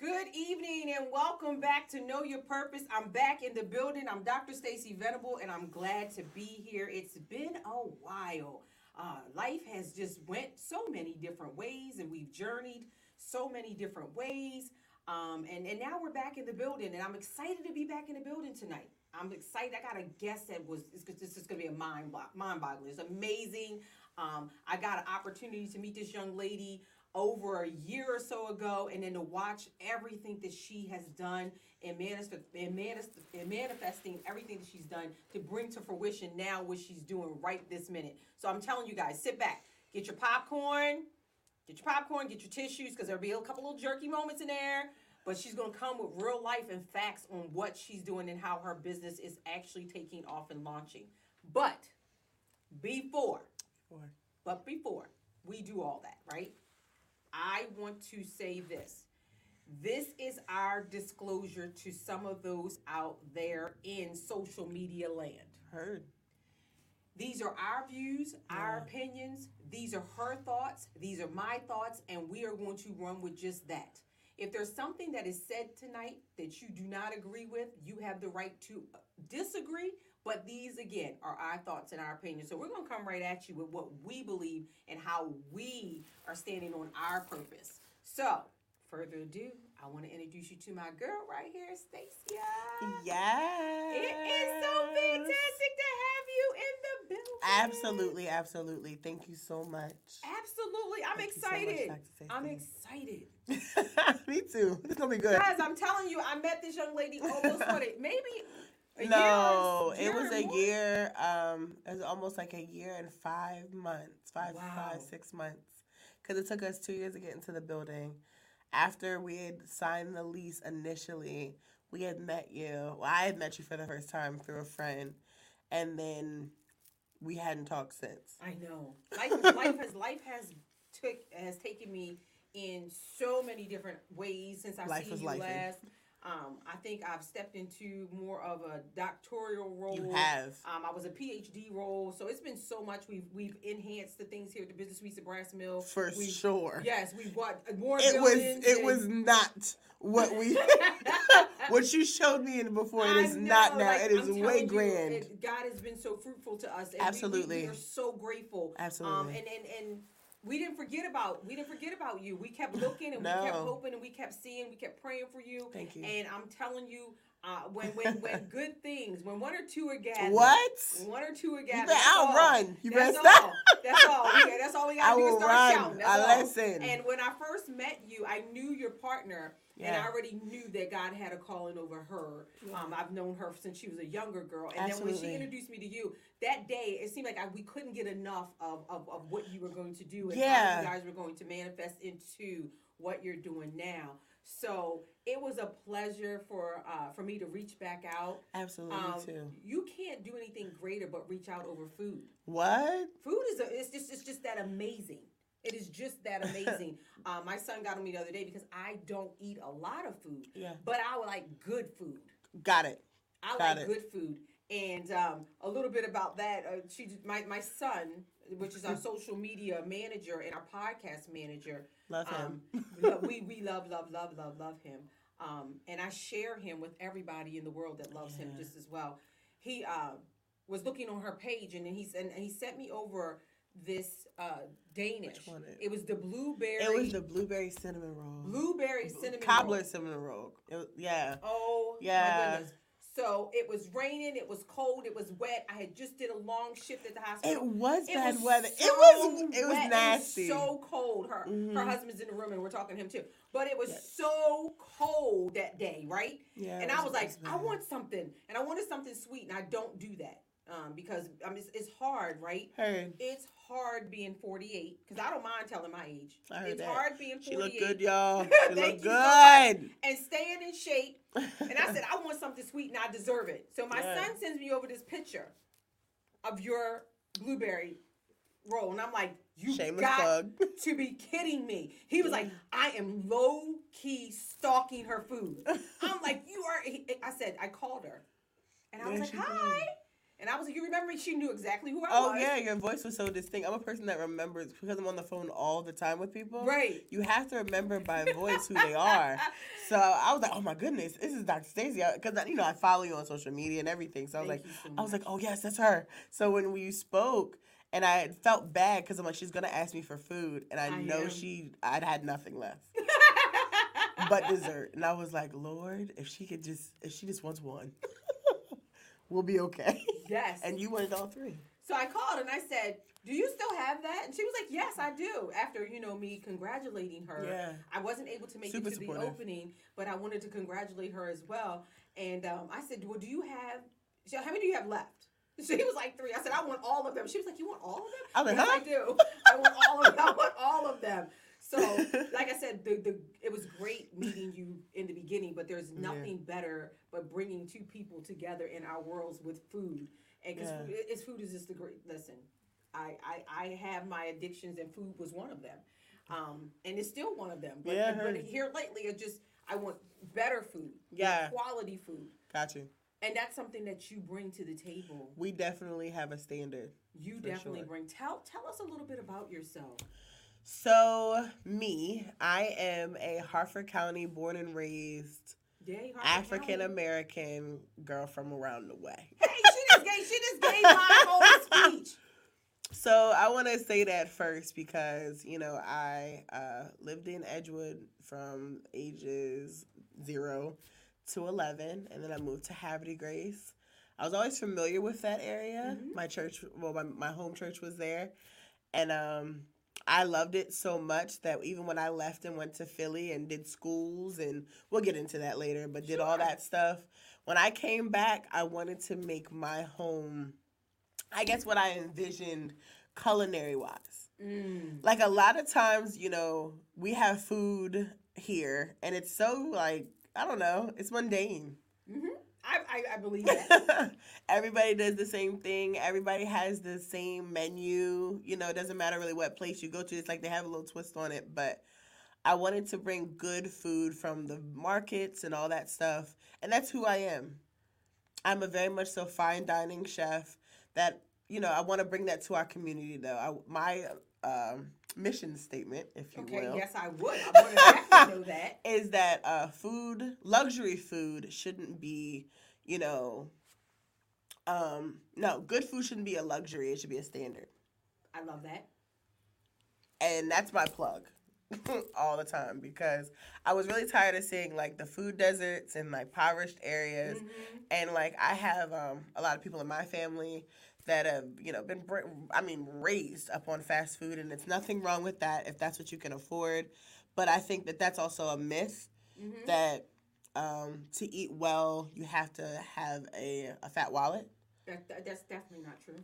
Good evening and welcome back to Know Your Purpose. I'm back in the building. I'm Dr. Stacy Venable and I'm glad to be here. It's been a while. Uh, life has just went so many different ways and we've journeyed so many different ways. Um, and, and now we're back in the building and I'm excited to be back in the building tonight. I'm excited. I got a guest that was, this is going to be a mind, mind boggling. It's amazing. Um, I got an opportunity to meet this young lady over a year or so ago, and then to watch everything that she has done and, manifest, and, manifest, and manifesting everything that she's done to bring to fruition now what she's doing right this minute. So I'm telling you guys, sit back, get your popcorn, get your popcorn, get your tissues, because there'll be a couple little jerky moments in there. But she's going to come with real life and facts on what she's doing and how her business is actually taking off and launching. But before, Before. but before we do all that, right? I want to say this. This is our disclosure to some of those out there in social media land. Heard. These are our views, our opinions. These are her thoughts. These are my thoughts, and we are going to run with just that. If there's something that is said tonight that you do not agree with, you have the right to disagree. But these, again, are our thoughts and our opinions. So we're going to come right at you with what we believe and how we are standing on our purpose. So, further ado, I want to introduce you to my girl right here, Stacia. Yes. It is so fantastic to have you in the building. Absolutely, absolutely. Thank you so much. Absolutely. I'm Thank you so excited. I'm excited. Me too. It's gonna be good. Guys, I'm telling you, I met this young lady almost what it maybe no, it was a more. year. Um, it was almost like a year and five months, five, Wow. five, six months, because it took us two years to get into the building. After we had signed the lease initially, we had met you. Well, I had met you for the first time through a friend, and then we hadn't talked since. I know. Life, life has life has took has taken me in so many different ways since I've Life seen you lifing. last. Um, I think I've stepped into more of a doctoral role. You have. Um, I was a PhD role, so it's been so much. We've we've enhanced the things here at the Business Suites at Brass Mill. For We've- sure. Yes, we've bought more It was it and- was not what we what you showed me in before. It is is not know, now. like, it is I'm way telling you, grand. it- God has been so fruitful to us. And we- We, Absolutely. are so grateful. Um, Absolutely. and, and, and we didn't forget about we didn't forget about you. We kept looking and we kept hoping and we kept seeing. We kept praying for you. Thank you. And I'm telling you, uh, when when when good things, when one or two are gathered, What? one or two are You gathered, better that's all. outrun. You better That's stop. all. That's all. We- that's all we gotta do is start run. shouting. That's I all. listen. And when I first met you, I knew your partner, and I already knew that God had a calling over her. Um, I've known her since she was a younger girl, and then when she introduced me to you, that day it seemed like I, we couldn't get enough of, of, of what you were going to do and how you guys were going to manifest into what you're doing now. So it was a pleasure for uh, for me to reach back out. Absolutely Um, too. you can't do anything greater but reach out over food. What? Food is a, it's just it's just that amazing. It is just that amazing. uh, my son got on me the other day because I don't eat a lot of food, Yeah. but I would like good food. Got it. I Got like it. good food, and um, a little bit about that. Uh, she, my my son, which is our social media manager and our podcast manager. Love Um, him. lo- we we love love love love love him, um, and I share him with everybody in the world that loves him just as well. He uh, was looking on her page, and he sent and he sent me over this uh, Danish. Which one is- It was the blueberry. It was the blueberry cinnamon roll. blueberry cinnamon cobbler roll. cinnamon roll. Was, yeah. Oh Yeah. So it was raining, it was cold, it was wet. I had just did a long shift at the hospital. It was It bad was weather. so it was it was wet, nasty. so cold. Her her Mhm. husband's in the room and we're talking to him too. But it was Yes. so cold that day, right? yeah, and it I was like, it I want something, and I wanted something sweet, and I don't do that um, because I mean, it's, it's hard, right? Heard. It's hard being 48 because I don't mind telling my age. I heard it's that. hard being 48 She looked good, y'all. She so good. and staying in shape. And I said, I want something sweet and I deserve it. So my Yeah. son sends me over this picture of your blueberry roll. And I'm like, you Shameless got plug. to be kidding me. He was like, I am low key stalking her food. I'm like, you are. I said, I called her. And I was Yeah, like, hi. And I was like, you remember? She knew exactly who I Oh was. Oh yeah, your voice was so distinct. I'm a person that remembers because I'm on the phone all the time with people. Right. You have to remember by voice who they are. So I was like, oh my goodness, this is Dr. Stacey. Because you know I follow you on social media and everything. So I was Thank like, so I was like, oh yes, that's her. So when we spoke. And I felt bad because I'm like, she's gonna ask me for food, and I, I know am. she, I'd had nothing left but dessert. And I was like, Lord, if she could just, if she just wants one, we'll be okay. yes. And you wanted all three. So I called and I said, "Do you still have that?" And she was like, "Yes, I do." After you know me congratulating her, Yeah. I wasn't able to make Super it to supportive. the opening, but I wanted to congratulate her as well. And um, I said, "Well, do you have? She, how many do you have left?" She was like three. I said, "I want all of them." She was like, "You want all of them?" I was like, yes, huh? I do. I want all of them. I want all of them. So, like I said, the, the it was great meeting you in the beginning, but there's Yeah. nothing better but bringing two people together in our worlds with food. And because Yeah. it's food is just the great listen. I, I I have my addictions and food was one of them, um, and it's still one of them. But, Yeah, but here lately, I just I want better food, Yeah. quality food, Got you. and that's something that you bring to the table. We definitely have a standard. You definitely sure. bring. Tell tell us a little bit about yourself. So, me, I am a Harford County born and raised African American girl from around the way. Hey, she just gave she just gave my whole speech. So I want to say that first because you know I uh, lived in Edgewood from ages zero to eleven, and then I moved to Havre Grace. I was always familiar with that area. Mhm. My church, well, my, my home church was there, and um, I loved it so much that even when I left and went to Philly and did schools, and we'll get into that later, but did all that stuff. When I came back, I wanted to make my home I guess what I envisioned culinary wise. Mm. Like a lot of times, you know, we have food here and it's so like, I don't know, it's mundane. I, I I believe that. Everybody does the same thing. Everybody has the same menu. You know, it doesn't matter really what place you go to. It's like they have a little twist on it. But I wanted to bring good food from the markets and all that stuff. And that's who I am. I'm a very much so fine dining chef that, you know, I want to bring that to our community though. I, my um, mission statement, if you Okay, will yes, I would. I want to know that. is that uh, food, luxury food, shouldn't be, you know, um, no, good food shouldn't be a luxury. It should be a standard, I love that. and that's my plug all the time because I was really tired of seeing like the food deserts and like impoverished areas, Mhm. and like I have um, a lot of people in my family that have you know been I mean raised up on fast food, and it's nothing wrong with that if that's what you can afford, but I think that that's also a myth. Mhm. that um, to eat well, you have to have a, a fat wallet. That, that- that's definitely not true.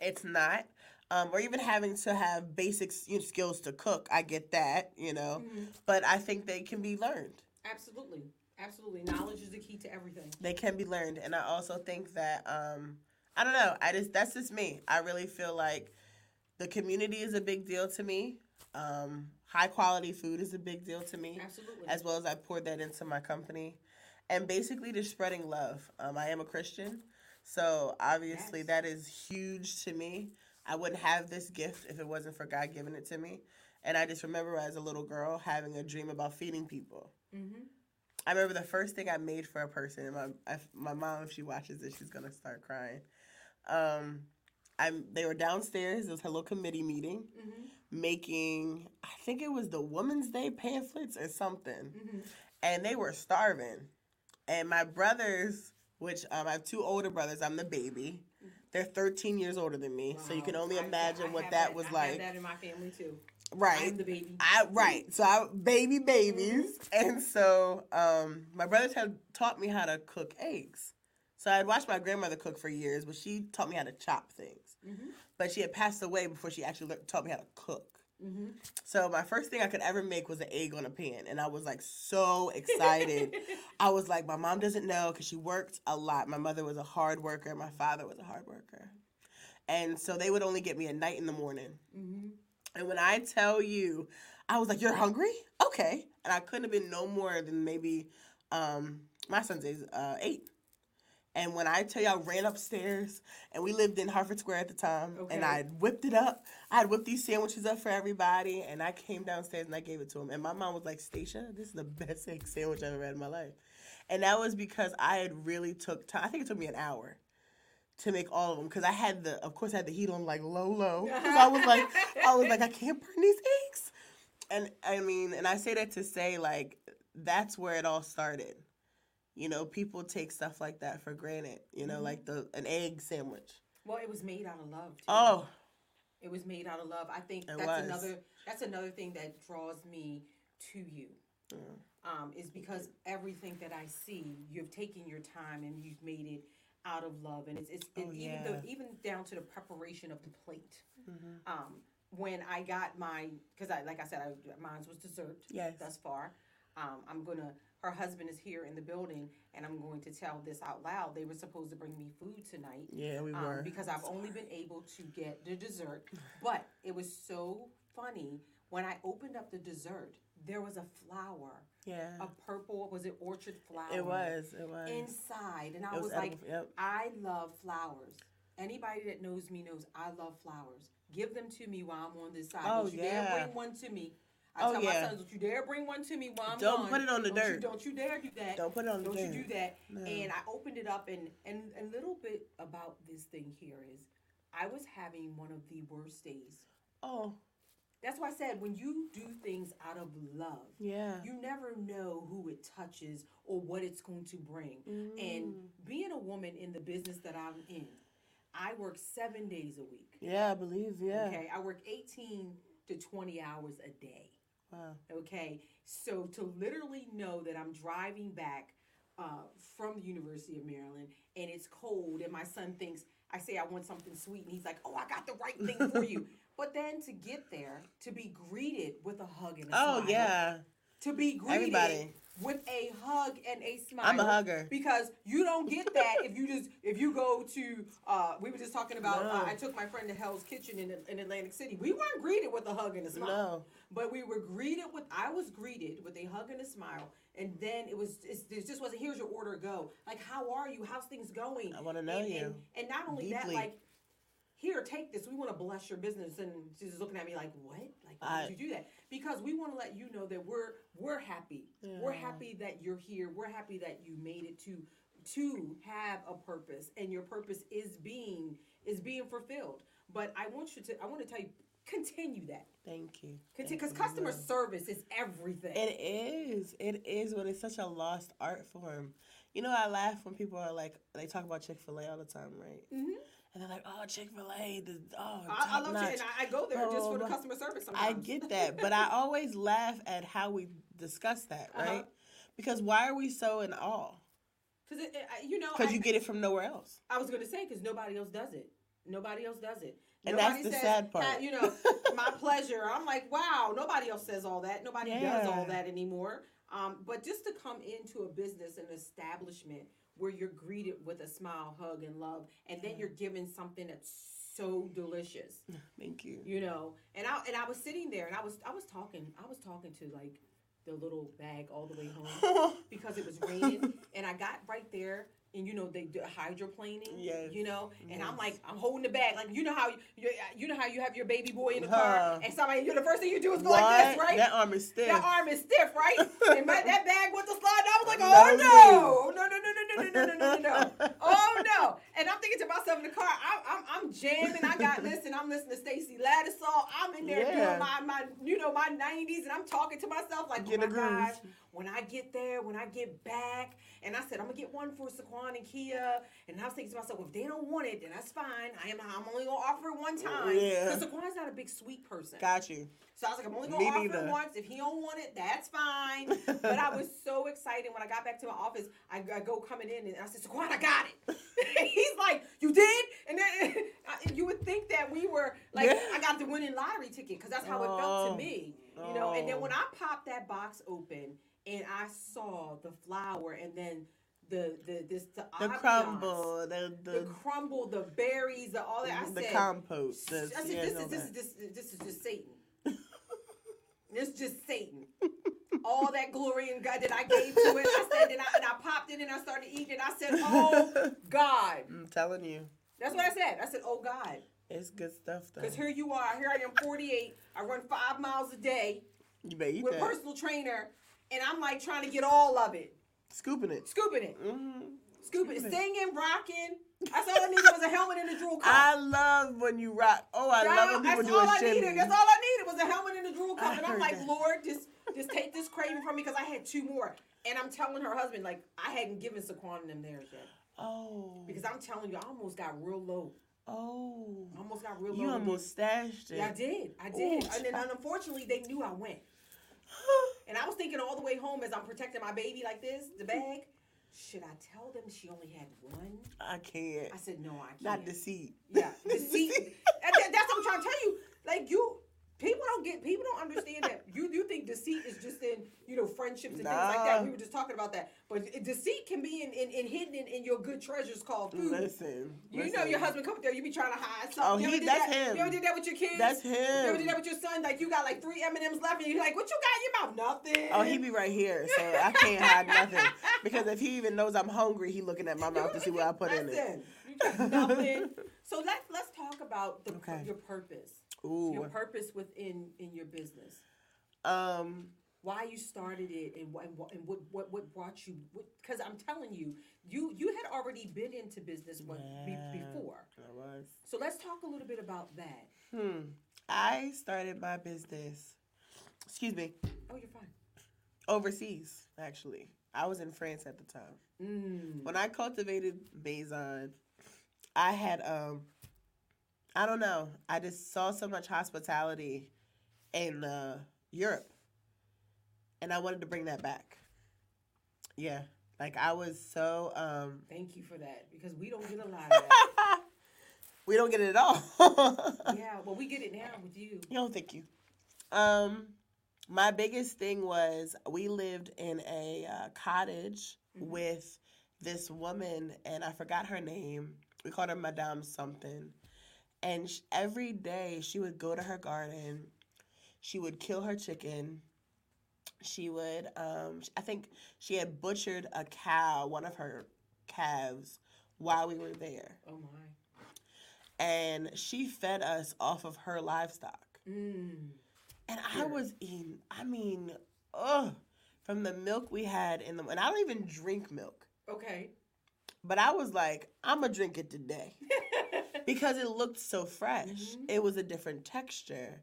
It's not. Um, or even having to have basic you know, skills to cook. I get that, you know. Mhm. But I think they can be learned. Absolutely, absolutely. Knowledge is the key to everything. They can be learned. And I also think that, um, I don't know, I just, that's just me. I really feel like the community is a big deal to me. Um, high quality food is a big deal to me. Absolutely. as well as I poured that into my company, and basically just spreading love. Um, I am a Christian, so obviously Yes. that is huge to me. I wouldn't have this gift if it wasn't for God giving it to me. And I just remember as a little girl having a dream about feeding people. hmm I remember the first thing I made for a person. and My I, my mom, if she watches this, she's gonna start crying. Um, I'm. They were downstairs. It was a little committee meeting, hmm making. I think it was the Women's Day pamphlets or something hmm and they were starving. And my brothers, which um, I have two older brothers, I'm the baby. They're 13 years older than me, so you can only imagine I what have that was I like. That in my family too. right. I'm the baby. I right. So I baby babies, and so um, my brothers have taught me how to cook eggs. So I had watched my grandmother cook for years, but she taught me how to chop things. hmm But she had passed away before she actually taught me how to cook. hmm So my first thing I could ever make was an egg on a pan, and I was like so excited. I was like, my mom doesn't know because she worked a lot. My mother was a hard worker. My father was a hard worker. And so they would only get me at night in the morning. hmm And when I tell you, I was like, you're hungry? Okay. And I couldn't have been no more than maybe, um, my son's is uh, eight. And when I tell you I ran upstairs and we lived in Harford Square at the time and I whipped it up. I had whipped these sandwiches up for everybody and I came downstairs and I gave it to him. And my mom was like, Stacia, this is the best egg sandwich I've ever had in my life. And that was because I had really took time. I think it took me an hour to make all of them because I had the, of course, I had the heat on like low, low. I was like, I was like, I can't burn these eggs. And I mean, and I say that to say like that's where it all started. You know, people take stuff like that for granted. You know, Mhm. like the an egg sandwich. Well, it was made out of love too. Oh, It was made out of love. I think It that's was. another that's another thing that draws me to you. Mm. Um, is because everything that I see, you've taken your time and you've made it out of love, and it's, it's it, Oh, even yeah. the, even down to the preparation of the plate. Mhm. Um, when I got my, because I like I said, I, mine was dessert Yes. thus far. Um, I'm gonna. Her husband is here in the building, and I'm going to tell this out loud. They were supposed to bring me food tonight, yeah, we um, were. because I've only been able to get the dessert. But it was so funny when I opened up the dessert. There was a flower, yeah, a purple. Was it orchard flower? it was. It was. inside, and I it was, like, edible, yep. I love flowers. Anybody that knows me knows I love flowers. Give them to me while I'm on this side. Oh, you yeah. bring one to me. I Oh, tell yeah. my sons, don't you dare bring one to me while I'm Don't gone. put it on the Don't you- dirt. don't you dare do that. Don't put it on the dirt. Don't you do that. No. And I opened it up, and, and a little bit about this thing here is I was having one of the worst days. Oh, That's why I said when you do things out of love, yeah. you never know who it touches or what it's going to bring. And Mm. being a woman in the business that I'm in, I work seven days a week. Yeah, I believe. Yeah. Okay. I work 18 to 20 hours a day. Wow. Okay. So to literally know that I'm driving back uh, from the University of Maryland and it's cold and my son thinks, I say I want something sweet and he's like, oh, I got the right thing for you. But then to get there, to be greeted with a hug and a Oh smile. yeah. To be greeted Everybody. With a hug and a smile. I'm a hugger. Because you don't get that if you just if you go to uh we were just talking about No. uh, I took my friend to Hell's Kitchen in, in Atlantic City. We weren't greeted with a hug and a smile. No. But we were greeted with I was greeted with a hug and a smile. And then it was it just wasn't here's your order go. Like how are you? How's things going? I want to know and, you. And, and not only Deeply. that, like here, take this. We want to bless your business. And she's looking at me like, what? Like, why I- would you do that? Because we want to let you know that we're we're happy. We're happy that you're here. We're happy that you made it to to have a purpose, and your purpose is being is being fulfilled. But I want you to. I want to tell you, continue that. Thank you. Because Thank you, customer service is everything. It is. It is, but it's such a lost art form. You know, I laugh when people are like, they talk about Chick Fil A all the time, right? Mhm. And they're like, "Oh, Chick Fil A, the oh, I, I love notch." it, and I, I go there just for the Oh, customer service. I get that, but I always laugh at how we discuss that, Uh-huh. right? Because why are we so in awe? because it, it, I- you know, Because you get it from nowhere else. I was going to say because nobody else does it. Nobody else does it. And nobody that's the sad part. "Uh, you know, my pleasure. I'm like, wow. Nobody else says all that. Nobody does all that anymore. Um, but just to come into a business, an establishment where you're greeted with a smile, hug, and love, and then you're given something that's so delicious, Thank you. you know. And I and I was sitting there, and I was I was talking, I was talking to like the little bag all the way home because it was raining, and I got right there, and you know they do hydroplaning, Yes. you know, and I'm like I'm holding the bag, like you know how you you, know how you have your baby boy in the car, and somebody you the first thing you do is go what? like this, right? That arm is stiff. That arm is stiff, right? and my, that bag went to slide. I was like, oh no, no, no, no, no, no, no, no, no, no, no. Oh no! And I'm thinking to myself in the car, I, I'm, I'm jamming. I got this, and I'm listening to Stacy Lattisaw. I'm in there Yeah. doing my, my, you know, my 90s, and I'm talking to myself like, Get oh my gosh, when I get there, when I get back, and I said I'm gonna get one for Saquon and Kia, and I was thinking to myself, if they don't want it, then that's fine. I am, I'm only gonna offer it one time. Yeah. Because Saquon's not a big sweet person. Got you. So I was like, I'm only gonna offer neither. it once. If he don't want it, that's fine. but I was so excited when I got back to my office. I, I go coming in and I said, Saquon, I got it. he's like, You did? And then you would think that we were like, Yeah. I got the winning lottery ticket because that's how it felt Oh. to me. You know. And then Oh. when I popped that box open and I saw the flower and then the the this the, The crumble, the the the, crumble, the berries, the all that. I mm, the said, compote. The, I said, yeah, this is this is this, this is just Satan. this is just Satan. all that glory and God that I gave to it. I said, and I, and I popped it and I started eating it. I said, oh God. I'm telling you, That's what I said. I said, oh God. it's good stuff though. Because here you are. Here I am, 48. I run five miles a day You better eat with that. personal trainer. And I'm like trying to get all of it. Scooping it. Scooping it. hmm Scooping it. Scooping it. Singing, rocking. That's all I needed was a helmet and a drool cup. I love when you rock. Oh, I love when people That's do all a I shimmy. needed. That's all I needed was a helmet and a drool I cup. And I'm like, that. Lord, just just take this craving from me because I had two more. And I'm telling her husband, like, I hadn't given Saquon them theirs yet. Oh. Because I'm telling you, I almost got real low. Oh. I almost got real low. You almost stashed it. it. Yeah, I did. I did. Ooh, and then unfortunately, they knew I went. And I was thinking all the way home as I'm protecting my baby like this, the bag. Should I tell them she only had one? I can't. I said, no, I can't. Not deceit. Yeah, deceit. that- that's what I'm trying to tell you. Like you, people don't get, people don't understand that. You you think deceit is just in you know friendships and things like that. We were just talking about that, but deceit can be in in, in hidden in, in your good treasures called food. Listen. You know your husband come up there, you be trying to hide something. Oh, you he- that's that? him. You ever did that with your kids? That's him. You ever did that with your son? Like you got like three M and M's left, and you're like, "What you got in your mouth? Nothing." Oh, he be right here, so I can't hide nothing. Because if he even knows I'm hungry, he looking at my mouth to see what I put in it. Nothing. So let's let's talk about the Okay. your purpose. Ooh. Your purpose within in your business. Um. why you started it and what and what what, what, brought you because i'm telling you you you had already been into business when, be, before I was. so let's talk a little bit about that Hmm. I started my business. Excuse me. oh you're fine Overseas, actually. I was in France at the time. mm. When I cultivated Maison, I had um I don't know. I just saw so much hospitality in uh, Europe. And I wanted to bring that back. Yeah. Like I was so um thank you for that because we don't get a lot of that we don't get it at all. yeah well we get it now with you No, thank you. Um, my biggest thing was we lived in a uh, cottage Mhm. with this woman, and I forgot her name. We called her Madame something. And sh- every day she would go to her garden. She would kill her chicken. She would, um, I think she had butchered a cow, one of her calves, while we were there. oh my And she fed us off of her livestock. mm. And I was eating, I mean, ugh, from the milk we had in the, and I don't even drink milk, okay but I was like, I'm gonna drink it today because it looked so fresh. Mhm. It was a different texture.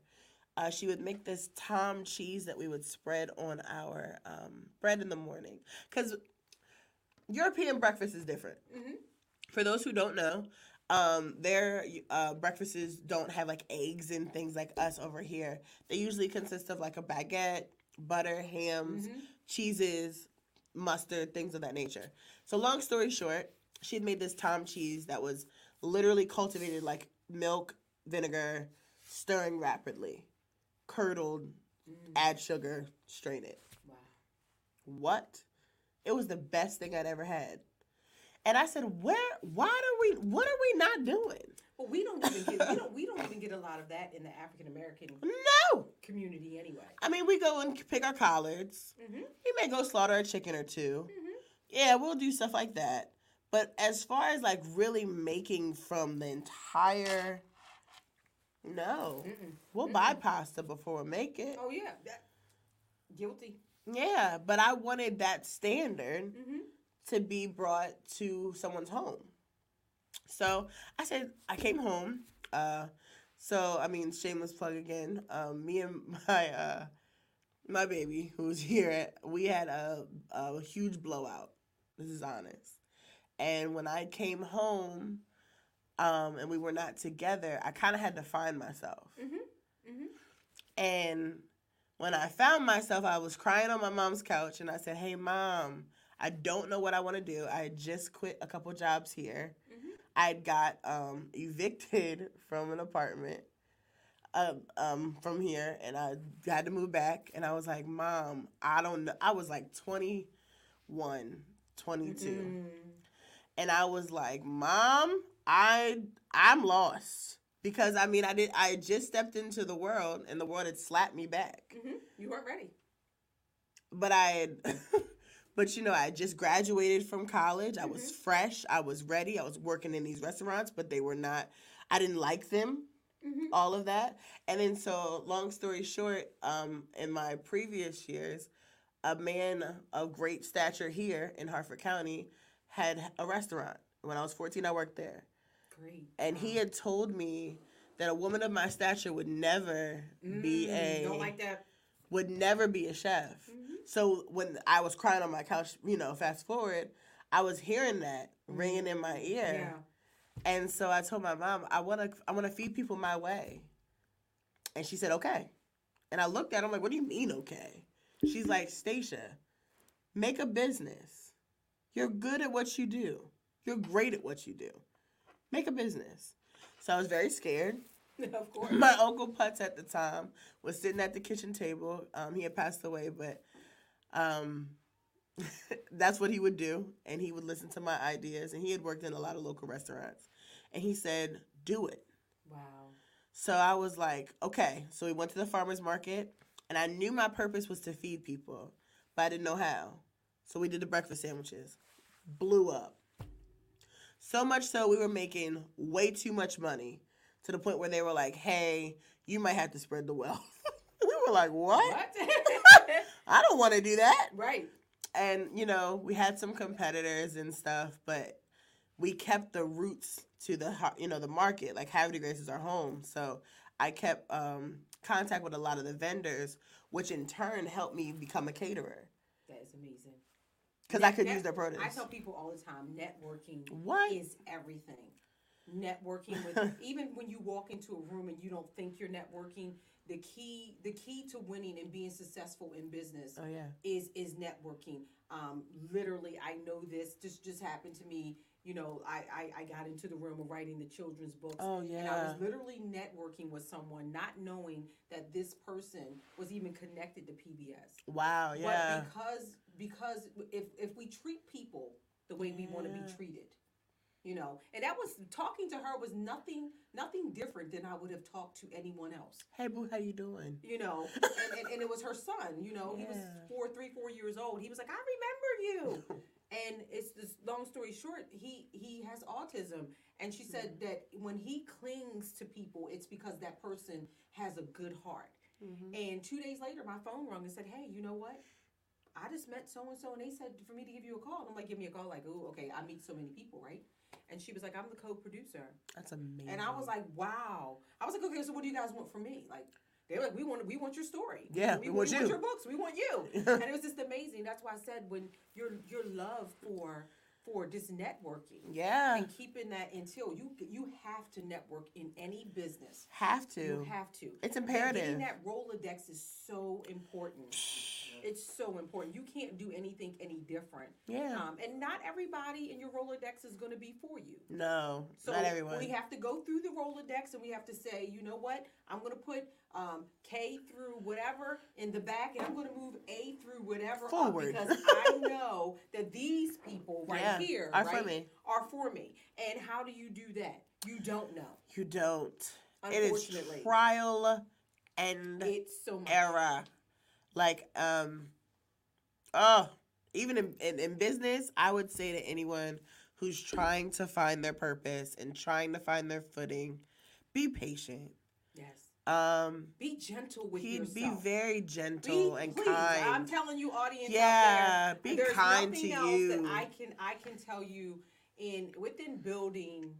Uh, she would make this Tom cheese that we would spread on our um, bread in the morning because European breakfast is different. Mhm. For those who don't know, um, their uh, breakfasts don't have like eggs and things like us over here. They usually consist of like a baguette, butter, hams, Mhm. cheeses, mustard, things of that nature. So, long story short, she had made this Tom cheese that was literally cultivated like milk, vinegar, stirring rapidly, curdled, Mm. add sugar, strain it. wow What? It was the best thing I'd ever had. And I said, "Where? Why are we? What are we not doing?" But we don't even get we don't we don't even get a lot of that in the African American No. community anyway. I mean, we go and pick our collards. Mm-hmm. We may go slaughter a chicken or 2 Mhm. Yeah, we'll do stuff like that. But as far as like really making from the entire, no, Mm-mm. we'll buy pasta before we make it. Oh yeah, that, guilty. Yeah, but I wanted that standard Mm-hmm. to be brought to someone's home. So I said I came home. Uh, so I mean, shameless plug again. Um, me and my uh, my baby who's here, we had a, a huge blowout. This is honest. And when I came home, um, and we were not together, I kind of had to find myself. Mm-hmm. Mm-hmm. And when I found myself, I was crying on my mom's couch and I said, Hey, mom, I don't know what I want to do. I just quit a couple jobs here. Mhm. I got um, evicted from an apartment um, um, from here and I had to move back. And I was like, Mom, I don't know. I was like 21, 22 Mm. And I was like, "Mom, I I'm lost." Because I mean, I did I had just stepped into the world and the world had slapped me back. Mm-hmm. You weren't ready. but I had, but you know, I just graduated from college. I was Mhm. fresh. I was ready. I was working in these restaurants, but they were not. I didn't like them. Mhm. All of that, and then so long story short, um, in my previous years, a man of great stature here in Harford County had a restaurant. When I was fourteen, I worked there, Great. and he had told me that a woman of my stature would never be Mm, a Don't like that. would never be a chef. Mhm. So when I was crying on my couch, you know, fast forward, I was hearing that ringing in my ear. Yeah. And so I told my mom, I want to I want to feed people my way. And she said, "Okay." And I looked at her, I'm like, "What do you mean, okay?" She's like, "Stacia, make a business. You're good at what you do. You're great at what you do. Make a business." So I was very scared. of course. My uncle Putz at the time was sitting at the kitchen table. Um, he had passed away, but um, that's what he would do, and he would listen to my ideas. And he had worked in a lot of local restaurants, and he said, "Do it." wow. So I was like, "Okay." So we went to the farmers market, and I knew my purpose was to feed people, but I didn't know how. So we did the breakfast sandwiches. Blew up. So much so we were making way too much money to the point where they were like, "Hey, you might have to spread the wealth." we were like, "What? What? I don't want to do that." right. And you know, we had some competitors and stuff, but we kept the roots to the you know the market. Like Havre Grace is our home, so I kept um, contact with a lot of the vendors, which in turn helped me become a caterer That is amazing. Because I could use their produce. I tell people all the time, networking What? is everything. Networking with even when you walk into a room and you don't think you're networking, the key the key to winning and being successful in business oh yeah. is is networking. Um, literally, I know this. Just just happened to me. You know, I, I I got into the realm of writing the children's books. Oh yeah. And I was literally networking with someone, not knowing that this person was even connected to PBS. Wow. Yeah. But because because if if we treat people the way we want to be treated, you know, and that was talking to her was nothing nothing different than I would have talked to anyone else. Hey boo, how you doing? You know, and, and, and it was her son. You know, he was four, three, four years old. He was like, I remember you. and it's this long story short. He he has autism, and she said Mm-hmm. that when he clings to people, it's because that person has a good heart. And two days later, my phone rung and said, "Hey, you know what? I just met so and so, and they said for me to give you a call." And I'm like, "Give me a call." Like, "Oh, okay. I meet so many people, right?" And she was like, "I'm the co-producer," That's amazing. and I was like, "Wow." I was like, "Okay, so what do you guys want from me?" Like, they're like, "We want, we want your story. Yeah, we, we want you." your books. We want you." and it was just amazing. That's why I said when your your love for for just networking yeah. and keeping that until you you have to network in any business. Have to. You have to. It's And imperative. Getting that Rolodex is so important. It's so important. You can't do anything any different. Yeah. Um, and not everybody in your Rolodex is going to be for you. no, So not everyone. we have to go through the Rolodex and we have to say, you know what? I'm going to put um, K through whatever in the back, and I'm going to move A through whatever Forward. because I know that these people right Yeah, here are right, for me. are for me. And how do you do that? You don't know. You don't. It is Unfortunately, trial and it's so much. error. Like, um, oh, even in, in, in business, I would say to anyone who's trying to find their purpose and trying to find their footing, be patient. Yes. Um, Be gentle with be, yourself. be very gentle Be- and please, I'm telling you, audience Yeah, out be there, there's kind nothing to else you. That I can I can tell you in within building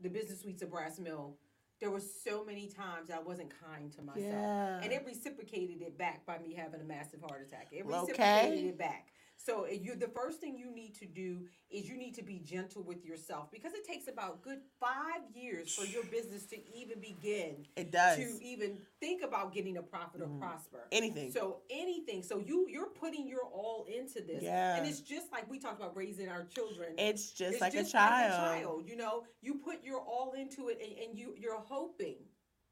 the business suites of Brass Mill, there were so many times I wasn't kind to myself, Yeah. and it reciprocated it back by me having a massive heart attack. It reciprocated okay. it back. So you the first thing you need to do is you need to be gentle with yourself because it takes about good five years for your business to even begin It does. to even think about getting a profit or Mhm. prosper. Anything. So anything. So you you're putting your all into this. Yeah. And it's just like we talked about raising our children. it's just It's like just a child. Like a child. You know, you put your all into it and, and you you're hoping,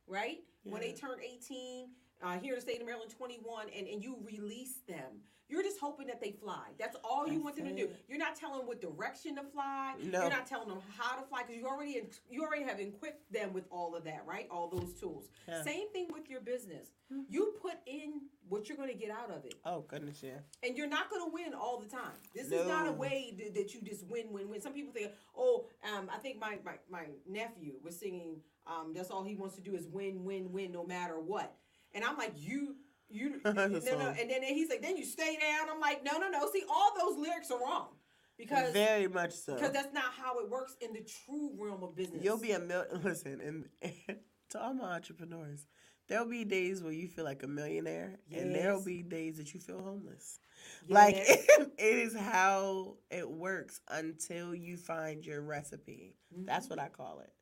right? When they turn 18 uh, here in the state of Maryland, 21, and, and you release them. You're just hoping that they fly. That's all you That's want them to do. You're not telling them what direction to fly. No. You're not telling them how to fly because you already you already have equipped them with all of that, right? All those tools. Yeah. Same thing with your business. Mhm. You put in what you're going to get out of it, Oh goodness, yeah. and you're not going to win all the time. This is not a way that, that you just win, win, win. Some people think, oh, um, I think my, my my nephew was singing. Um, that's all he wants to do is win, win, win, no matter what. And I'm like, you. You no, no, and then he's like, then you stay down. I'm like, no, no, no. See, all those lyrics are wrong because Very much so. because that's not how it works in the true realm of business. You'll be a million. Listen, and to all my entrepreneurs, there'll be days where you feel like a millionaire, and there'll be days that you feel homeless. Yeah. Like it is how it works until you find your recipe. That's Mhm. what I call it.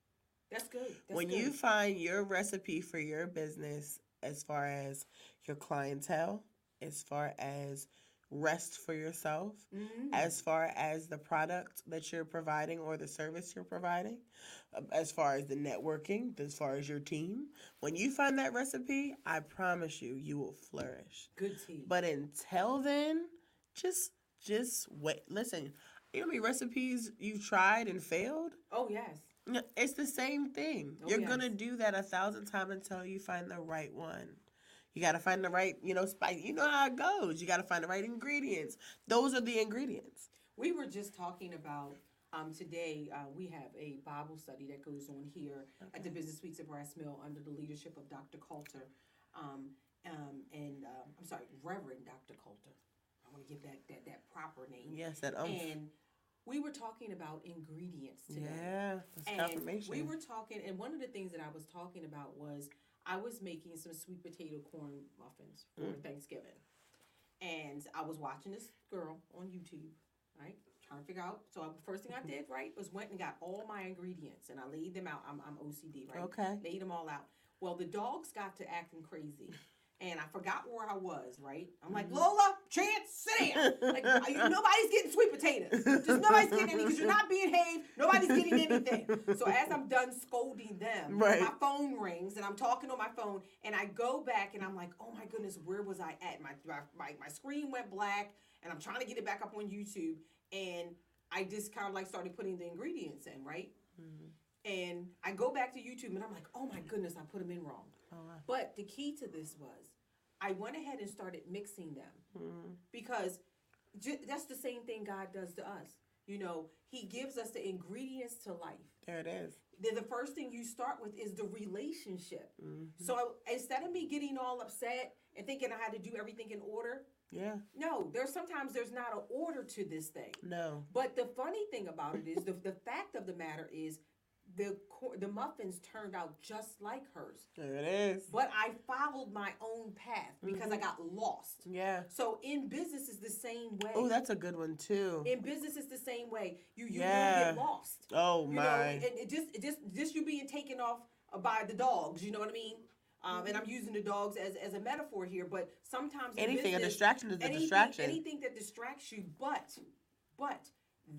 that's good. That's when good. you find your recipe for your business, as far as your clientele, as far as rest for yourself, Mhm. as far as the product that you're providing or the service you're providing, uh, as far as the networking, as far as your team. When you find that recipe, I promise you, you will flourish. good tea. But until then, just just wait. Listen, you know how many recipes you've tried and failed? oh yes. It's the same thing. Oh, You're yes. gonna do that a thousand times until you find the right one. You gotta find the right, you know, spice. You know how it goes. You gotta find the right ingredients. Those are the ingredients. We were just talking about um, today. Uh, we have a Bible study that goes on here at the Business Suites of Brass Mill under the leadership of Dr. Coulter, um, um, and um, I'm sorry, Reverend Dr. Coulter. I want to give that, that that proper name. Yes, that um. And we were talking about ingredients today. Yeah, that's And confirmation. we were talking, and one of the things that I was talking about was I was making some sweet potato corn muffins for Mm. Thanksgiving. And I was watching this girl on YouTube, right? Trying to figure out. So I, first thing I did, right, was went and got all my ingredients and I laid them out. I'm, I'm OCD, right? okay. Laid them all out. Well, the dogs got to acting crazy. And I forgot where I was, right? I'm like, Mhm. Lola, Chance, sit down. Like, you- nobody's getting sweet potatoes. Just nobody's getting any because you're not being behaved. Nobody's getting anything. So as I'm done scolding them, Right. my phone rings and I'm talking on my phone and I go back and I'm like, oh my goodness, where was I at? My my my, screen went black and I'm trying to get it back up on YouTube and I just kind of like started putting the ingredients in, right? Mhm. And I go back to YouTube and I'm like, oh my goodness, I put them in wrong. Wow. But the key to this was I went ahead and started mixing them Mhm. because ju- that's the same thing God does to us. You know, He gives us the ingredients to life. There it is. Then the first thing you start with is the relationship. Mhm. So instead of me getting all upset and thinking I had to do everything in order, Yeah. no, there's sometimes there's not an order to this thing. No. But the funny thing about it is the, the fact of the matter is the the muffins turned out just like hers. There it is. But I followed my own path because I mm-hmm. got lost. Yeah. So in business is the same way. Oh, that's a good one too. in business is the same way. You you Yeah. get lost. Oh You know, my. and it just it just just you being taken off uh, by the dogs. You know what I mean? Um, and I'm mm-hmm. using the dogs as, as a metaphor here, but sometimes in Anything a distraction is a anything, distraction. anything that distracts you, but but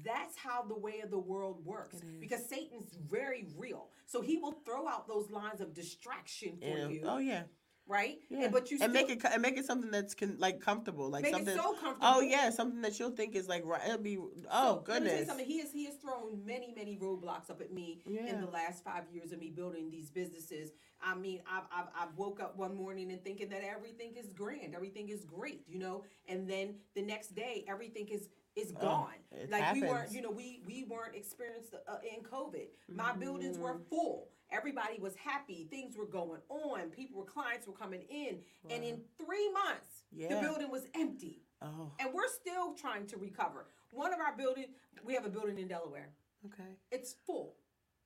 that's how the way of the world works because Satan's very real. So he will throw out those lines of distraction for And- you, oh yeah. right? Yeah. And, but you and still make it and make it something that's like comfortable, like something. it so oh, comfortable. oh yeah, something that you'll think is like right. It'll be. Oh So, Let me tell you goodness. something. He has he has thrown many many roadblocks up at me in the last five years of me building these businesses. I mean, I've, I've I've woke up one morning and thinking that everything is grand, everything is great, you know, and then the next day everything is is Oh, gone. it like we weren't, you know, we we weren't experienced uh, in COVID. My Mm-hmm. buildings were full. Everybody was happy. Things were going on. People were clients were coming in, and in three months, yeah. the building was empty Oh. and we're still trying to recover. One of our building, we have a building in Delaware. Okay. It's full,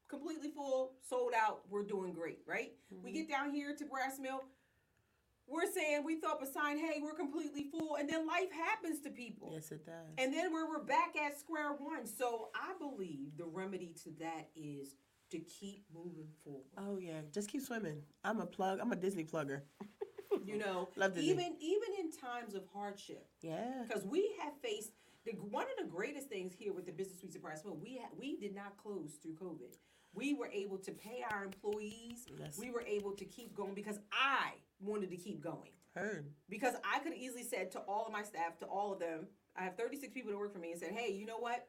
completely full, sold out. We're doing great, right? Mm-hmm. We get down here to Brass Mill. We're saying we throw up a sign, hey, we're completely full, and then life happens to people. Yes, it does. And then we're, we're back at square one. So I believe the remedy to that is to keep moving forward. oh yeah, just keep swimming. I'm a plug. I'm a Disney plugger. You know, Love Disney. even even in times of hardship, Yeah. because we have faced the one of the greatest things here with the business suites of Brass Mill. We ha- we did not close through COVID. we were able to pay our employees. That's We were able to keep going because I wanted to keep going. heard. Because I could easily said to all of my staff, to all of them, I have 36 people that work for me, and said, hey, you know what?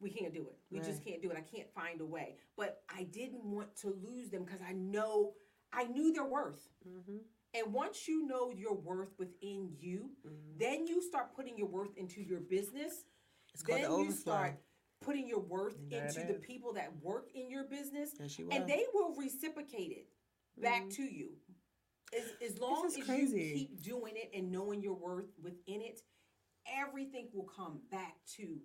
We can't do it. We just can't do it. I can't find a way. But I didn't want to lose them because I know, I knew their worth. Mm-hmm. And once you know your worth within you, then you start putting your worth into your business. It's then the you start putting your worth into the people that work in your business, you and they will reciprocate it back Mhm. to you. As, as long as crazy. you keep doing it and knowing your worth within it, everything will come back to.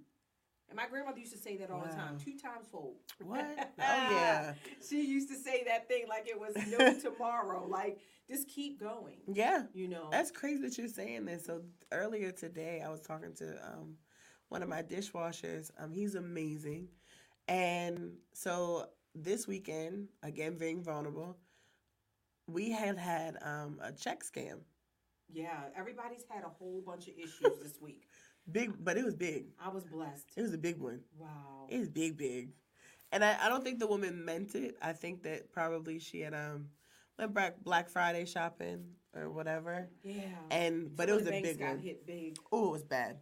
And my grandmother used to say that all the time, Wow. two times fold. What? Oh yeah. She used to say that thing like it was no tomorrow. Like just keep going. Yeah. You know. That's crazy that you're saying this. So earlier today, I was talking to um, one of my dishwashers. Um, he's amazing, and so this weekend, again, being vulnerable, we had had um, a check scam. yeah. Everybody's had a whole bunch of issues this week. Big, but it was big. I was blessed. It was a big one. Wow. It was big, big, and I, I don't think the woman meant it. I think that probably she had um went back Black Friday shopping or whatever, Yeah. and but it was a big got one. hit big. Oh, it was bad.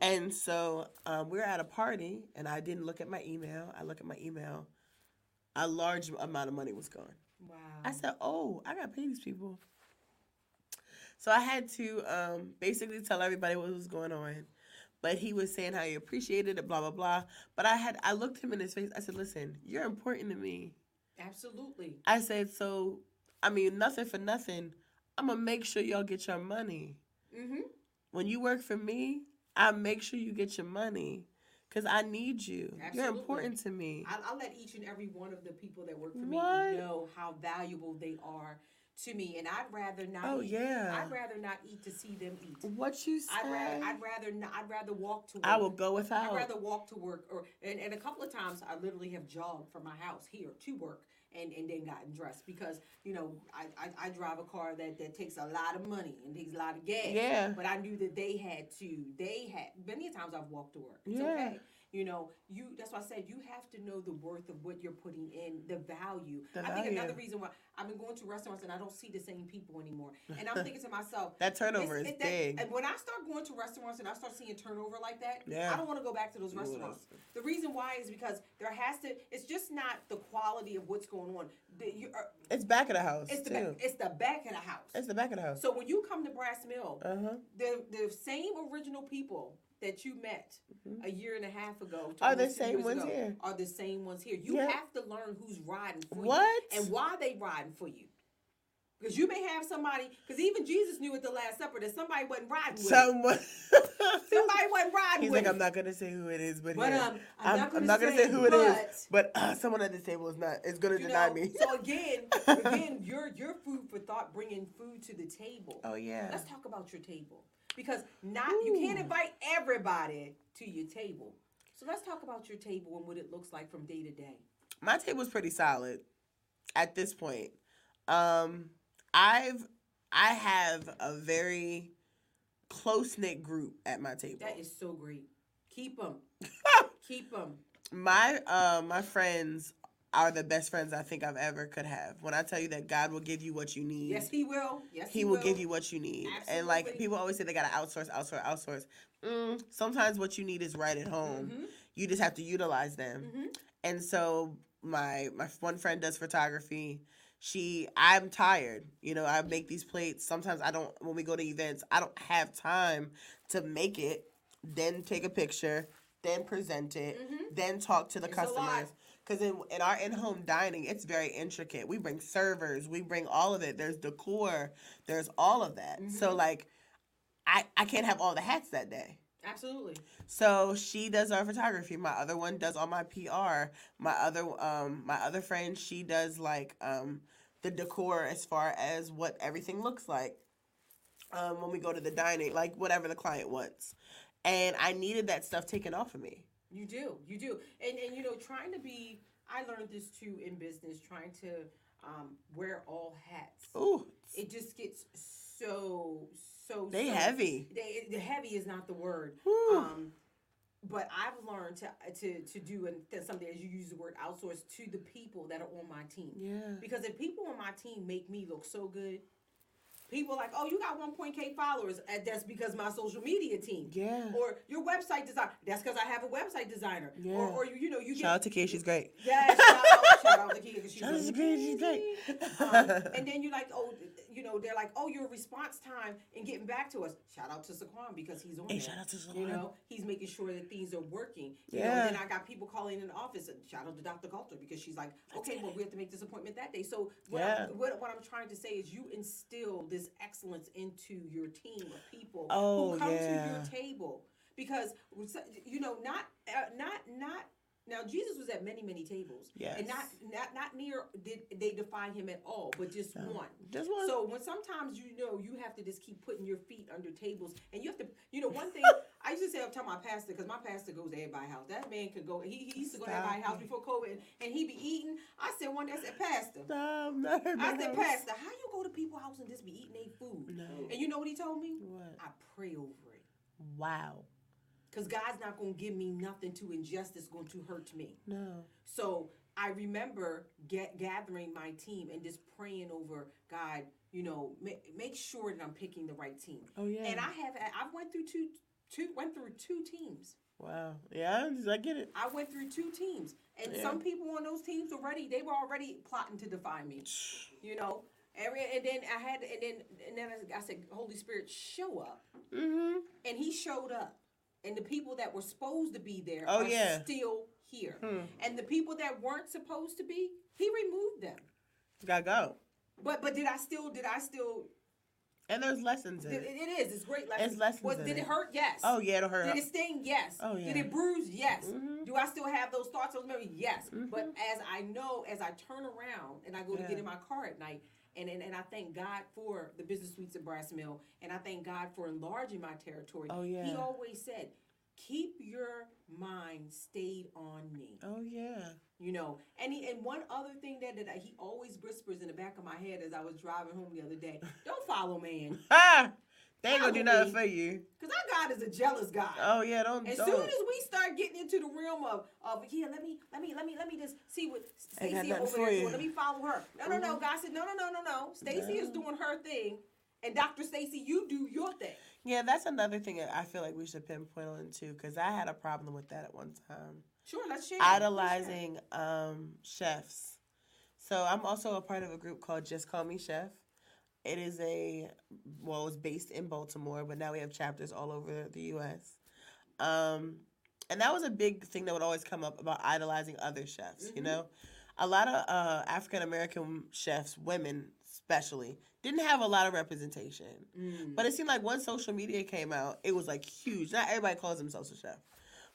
And so um, we were at a party, and I didn't look at my email. I look at my email. A large amount of money was gone. Wow. I said, "Oh, I got to pay these people." So I had to um, basically tell everybody what was going on. But he was saying how he appreciated it, blah blah blah. But I had I looked him in his face. I said, "Listen, you're important to me." Absolutely. I said, "So, I mean, nothing for nothing. I'm gonna make sure y'all get your money." Mm-hmm. when you work for me, I make sure you get your money because I need you. You're important to me. I'll, I'll let each and every one of the people that work for What? me know how valuable they are to me, and I'd rather not. Oh, eat, yeah. I'd rather not eat to see them eat. what you say? I'd rather. I'd rather not. I'd rather walk to. Work. I will go without. I'd rather walk to work, or and, and a couple of times I literally have jogged from my house here to work. And, and then gotten dressed because you know I, I, I drive a car that, that takes a lot of money and takes a lot of gas. Yeah. But I knew that they had to. They had many times I've walked to work. It's Yeah. okay. You know, you that's why I said you have to know the worth of what you're putting in, the value. The I think another reason why I've been going to restaurants and I don't see the same people anymore. And I'm thinking to myself, that turnover is that- big. And when I start going to restaurants and I start seeing turnover like that, Yeah. I don't want to go back to those restaurants. that's- The reason why is because there has to. It's just not the quality of what's going on. The, are, it's back of the house it's the too. back, it's the back of the house. it's the back of the house. so when you come to Brass Mill, Uh huh. the the same original people that you met a year and a half ago Mm-hmm. Are the same ones ago, here. Are the same ones here? You Yeah. have to learn who's riding for you What? and why they riding for you. Because you may have somebody. Because even Jesus knew at the Last Supper that somebody wasn't riding with. Someone. Somebody wasn't riding He's with. like, I'm not gonna say who it is, but, But um, I'm, not gonna, gonna say, say who it is, but, uh, someone at this table is not is gonna deny know, me. so again, again, your your food for thought, bringing food to the table. oh yeah. Let's talk about your table because not you can't invite everybody to your table. So let's talk about your table and what it looks like from day to day. my table's pretty solid at this point. Um, I've I have a very close knit group at my table. That is so great. Keep them. Keep them. my uh, my friends are the best friends I think I've ever could have. When I tell you that God will give you what you need. Yes, he will. Yes, he, he will give you what you need. And like people always say they gotta outsource, outsource, outsource. Mm, sometimes what you need is right at home. Mhm. You just have to utilize them. Mhm. And so my my one friend does photography. She I'm tired. You know, I make these plates. Sometimes I don't when we go to events, I don't have time to make it, then take a picture, then present it, Mhm. then talk to the It's customers. Because in, in our in-home dining, it's very intricate. We bring servers, we bring all of it. There's decor, there's all of that. So Mhm. like, I I can't have all the hats that day. Absolutely. So she does our photography. My other one does all my PR. My other um my other friend she does like um the decor as far as what everything looks like. Um when we go to the dining, like whatever the client wants. And I needed that stuff taken off of me. You do, you do, and and you know, trying to be. I learned this too in business. Trying to um, wear all hats. Ooh, It just gets so so. they so, heavy. They, the heavy is not the word. Whew. Um, but I've learned to to to do and th- something as you use the word outsource to the people that are on my team. Yeah. Because if people on my team make me look so good, people like, oh, you got 1.k followers. And that's because my social media team. Yeah. Or your website design. That's because I have a website designer. Yeah. Or, or you, you know, you Shout out get. to Kay, she's great. Yeah, out, to Kia she's Shout out to Kay, she's great. amazing. um, and then you're like, oh, you know, they're like, oh, your response time and getting back to us. Shout out to Saquon because he's on Hey, there. shout out to You know, he's making sure that things are working. You know, Yeah. then I got people calling in the office. And shout out to Dr. Galter because she's like, okay, well, we have to make this appointment that day. So what, Yeah. I'm, what, what I'm trying to say is you instill this excellence into your team of people Oh, who come to your table because you know not uh, not not now Jesus was at many many tables Yes. and not not not near did they define him at all but just No. one Just one. so when sometimes you know you have to just keep putting your feet under tables, and you have to, you know, one thing I used to say, I'm telling my pastor because my pastor goes to everybody's house. That man could go. He, he used to go to everybody's house before COVID, and, and he be eating. I said one day, I said, Pastor, Stop. Not I said, house. Pastor, how you go to people's house and just be eating their food? No. And you know what he told me? What? I pray over it. Wow. Because God's not going to give me nothing to ingest that's going to hurt me. No. So I remember get, gathering my team and just praying over God. You know, make, make sure that I'm picking the right team. Oh yeah. And I have I went through two two went through two teams. wow. Yeah, I get it. I went through two teams, and Yeah. some people on those teams already they were already plotting to define me. You know, every and then I had and then and then I, I said, Holy Spirit, show up, Mm-hmm. and He showed up, and the people that were supposed to be there Oh, are yeah. still here, Hmm. and the people that weren't supposed to be, He removed them. Gotta go. But but did I still did I still And there's lessons in it, it. it is it's great lessons. It's lessons Was, did it it. hurt? Yes. Oh yeah, it'll hurt. Did it sting? Yes. Oh, yeah. Did it bruise? Yes. Mhm. Do I still have those thoughts, those memories? Yes. Mhm. But as I know, as I turn around and I go to get in my car at night, and, and, and I thank God for the business suites at Brass Mill, and I thank God for enlarging my territory. Oh, yeah. He always said, keep your mind stayed on me. Oh yeah. You know, and he, and one other thing that, that he always whispers in the back of my head as I was driving home the other day, don't follow man, Ah, they ain't gonna do Probably. nothing for you. because our God is a jealous God. Oh yeah, don't As don't. soon as we start getting into the realm of, of yeah, let me let me let me let me just see what Ain't Stacy over for there doing. Let me follow her. No, no, no. Mhm. God said, no, no, no, no, no. Stacy is doing her thing, and Dr. Stacy, you do your thing. yeah, that's another thing that I feel like we should pinpoint on too, because I had a problem with that at one time. Sure. Let's share. idolizing um, chefs. So I'm also a part of a group called Just Call Me Chef. It is a well, it's based in Baltimore, but now we have chapters all over the U.S. Um, and that was a big thing that would always come up about idolizing other chefs. You Mhm. know, a lot of uh, African American chefs, women especially, didn't have a lot of representation. Mm. But it seemed like once social media came out, it was like huge. Not everybody calls themselves a chef,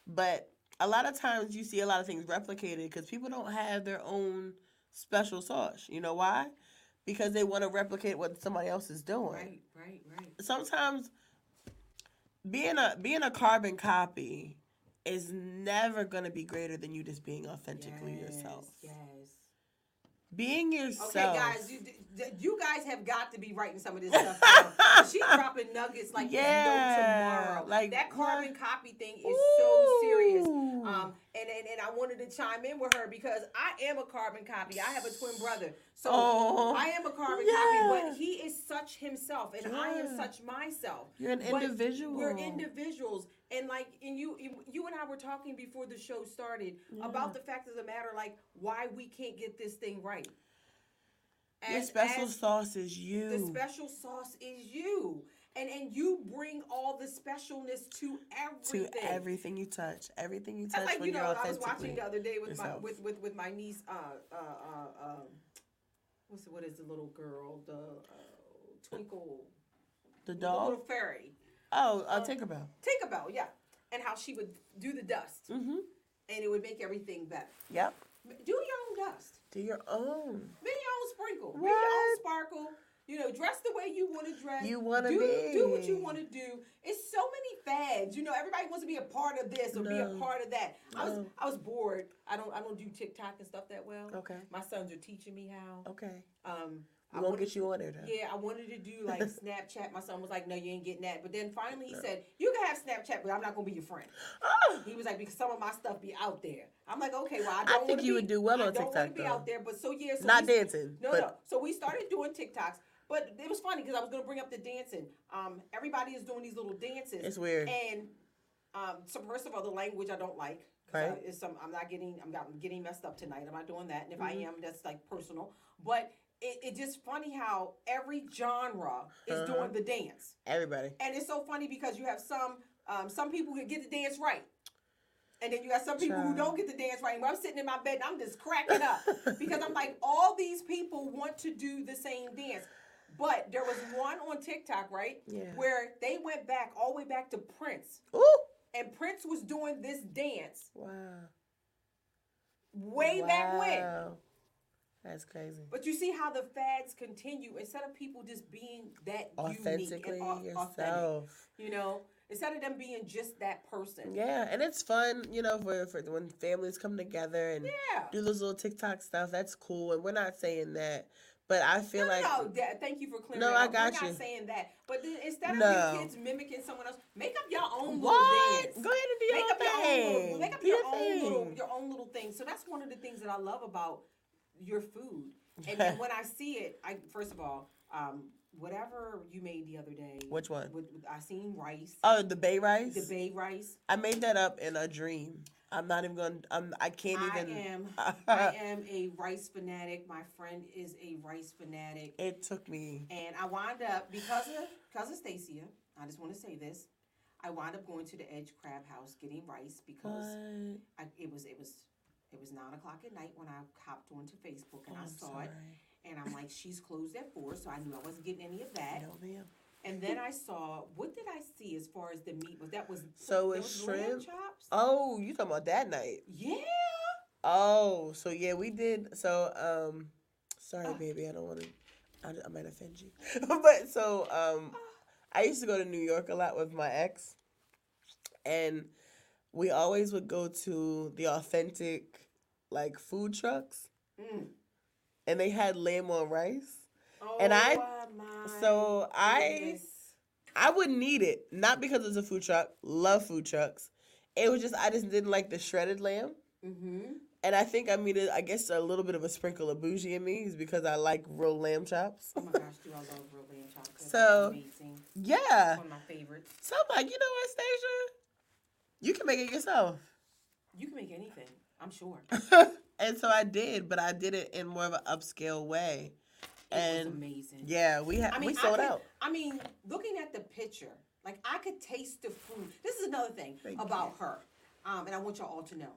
but a lot of times you see a lot of things replicated because people don't have their own special sauce. You know why? Because they want to replicate what somebody else is doing. right, right, right. Sometimes being a being a carbon copy is never gonna be greater than you just being authentically yourself. Yes. Being yourself. Okay, guys, you, you guys have got to be writing some of this stuff down. She's dropping nuggets like Yeah, no tomorrow. like, that carbon what? copy thing is so serious. Um, and, and and I wanted to chime in with her because I am a carbon copy. I have a twin brother, so Oh, I am a carbon yeah. copy. But he is such himself, and I am such myself. You're an But individual. We're individuals, and like, and you, you, you and I were talking before the show started about the fact of the matter, like why we can't get this thing right. Your As- special as sauce is you. the special sauce is you, and and you bring all the specialness to everything. to everything. you touch, everything you That's touch like you know, I was watching the other day with my with, with with my niece. Uh, uh, uh, um, what's the, what is the little girl? The uh, Twinkle, The the dog. little fairy, Oh, uh, uh, Tinkerbell. Tinkerbell, yeah, and how she would do the dust, Mm-hmm. and it would make everything better. Yep. Do your own dust. Do your own. Be your own sprinkle. Be your own sparkle. You know, dress the way you want to dress. You wanna do, do what you want to do. It's so many fads. You know, everybody wants to be a part of this or be a part of that. I was I was bored. I don't I don't do TikTok and stuff that well. Okay. My sons are teaching me how. Okay. Um, I won't wanted- get you on there though. Yeah, I wanted to do like Snapchat. My son was like, "No, you ain't getting that." But then finally he said, "You can have Snapchat, but I'm not gonna be your friend." Ah, He was like, "Because some of my stuff be out there." I'm like, "Okay, well, I I don't think you be- would do well I on don't wanna be out there, but so yeah, so Not we- dancing. No, but no. So we started doing TikToks, but it was funny because I was gonna bring up the dancing. Um, everybody is doing these little dances, it's weird. and um, so first of all, the language I don't like. Right. I, some I'm not getting, I'm, got, I'm getting messed up tonight. I'm not doing that. And if I Mhm. am, that's like personal. But it, it just funny how every genre is Uh-huh. doing the dance, Everybody. and it's so funny because you have some, um, some people who get the dance right. And then you got some people who don't get the dance right. And I'm sitting in my bed and I'm just cracking up because I'm like, all these people want to do the same dance. But there was one on TikTok, right? Yeah. Where they went back all the way back to Prince. Ooh. And Prince was doing this dance Wow. way back when. That's crazy. But you see how the fads continue instead of people just being that unique and au- authentic. yourself. You know, instead of them being just that person. Yeah, and it's fun, you know, for for when families come together and Yeah. do those little TikTok stuff. That's cool, and we're not saying that, but I feel no, like no, thank you for clearing No, I got We're you. not saying that. But instead of No. your kids mimicking someone else, make up your own what? little dance. Go ahead and do your make own up your own little, thing. make up Do your, your own little your own little thing. So that's one of the things that I love about your food. And then when I see it, I first of all, um, whatever you made the other day. Which one? With, with, I seen rice, Oh, the bay rice. the bay rice. I made that up in a dream. I'm not even going. I'm. I can't even. I am I am a rice fanatic. My friend is a rice fanatic. It took me. And I wind up because of because of Stacia. I just want to say this. I wind up going to the Edge Crab House getting rice because I, it was it was it was nine o'clock at night when I hopped onto Facebook and Oh, I I'm saw sorry. it and I'm like she's closed at four so I knew I wasn't getting any of that. No, ma'am. And then I saw what did I see as far as the meat was that was So it's was shrimp? chops. Oh, you talking about that night? Yeah. Oh, so yeah, we did. So, um, sorry, Ah. baby, I don't want to. I, I might offend you, but so um, I used to go to New York a lot with my ex, and we always would go to the authentic, like food trucks, Mm. and they had lamb on rice. Oh, And I- my so I- goodness. I wouldn't eat it, not because it's a food truck. Love food trucks. It was just I just didn't like the shredded lamb. Mm-hmm. And I think I mean I guess a little bit of a sprinkle of bougie in me is because I like real lamb chops. Oh my gosh, do I love real lamb chops? That's So- amazing. Yeah. One of my favorites. So I'm like, you know what, Stacia, You can make it yourself. You can make anything, I'm sure. and so I did, but I did it in more of an upscale way. It was And amazing. yeah, we had I mean, we sold could- out. I mean, looking at the picture, like I could taste the food. This is another thing Thank about her, um, and I want y'all all to know.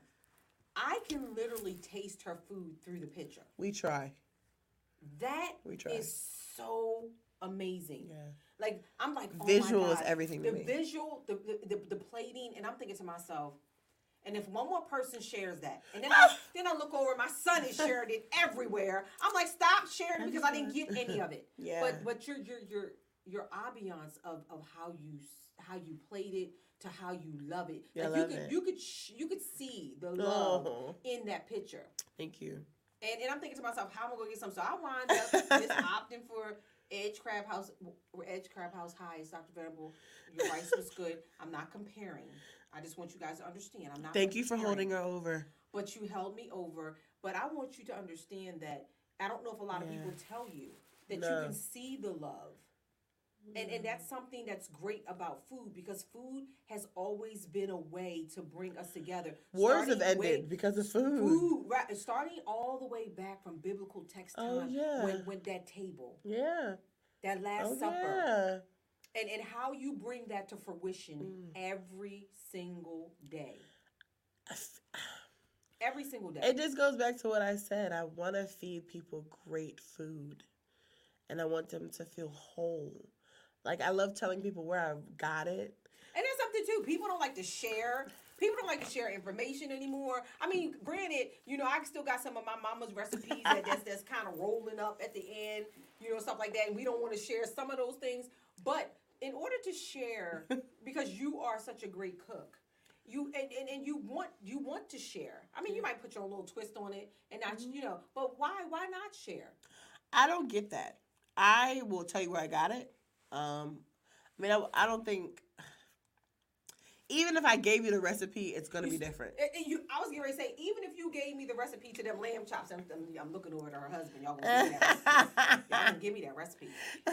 I can literally taste her food through the picture. We try. That We try. is so amazing. Yeah. Like I'm like oh Visual is everything The to me. visual, the, the the the plating, and I'm thinking to myself, and if one more person shares that, and then I then I look over, my son is sharing it everywhere. I'm like, stop sharing because I didn't get any of it. Yeah. But but your your your your ambiance of of how you how you played it to how you love it. Yeah, I like you love could it. you could sh- you could see the love Oh, in that picture. thank you. And, and I'm thinking to myself, how am I gonna get some? So I wind up just opting for Edge Crab House, Edge Crab House High. Dr. Venable, your rice was good. I'm not comparing. I just want you guys to understand. I'm not. Thank you for holding her over. But you held me over. But I want you to understand that I don't know if a lot of people tell you that No. you can see the love. And, and that's something that's great about food because food has always been a way to bring us together. Wars have ended way- because of food. food right starting all the way back from biblical text oh, time Oh, yeah. when when that table Yeah. that last Oh supper yeah. And and how you bring that to fruition Mm. every single day every single day It just goes back to what I said. I want to feed people great food, and I want them to feel whole. Like I love telling people where I got it. and there's something too people don't like to share People don't like to share information anymore. I mean, granted, you know, I still got some of my mama's recipes that that's, that's kind of rolling up at the end, you know, stuff like that. And we don't want to share some of those things. But in order to share, because you are such a great cook, you and, and, and you want you want to share. I mean, you might put your own little twist on it and not, you know, but why why not share? I don't get that. I will tell you where I got it. Um, I mean, I, I don't think. Even if I gave you the recipe, it's gonna You be different. And- you, I was getting ready to say, even if you gave me the recipe to them lamb chops, I'm, I'm, looking over at her husband. Y'all gonna give me that recipe. Y'all gonna give me that recipe.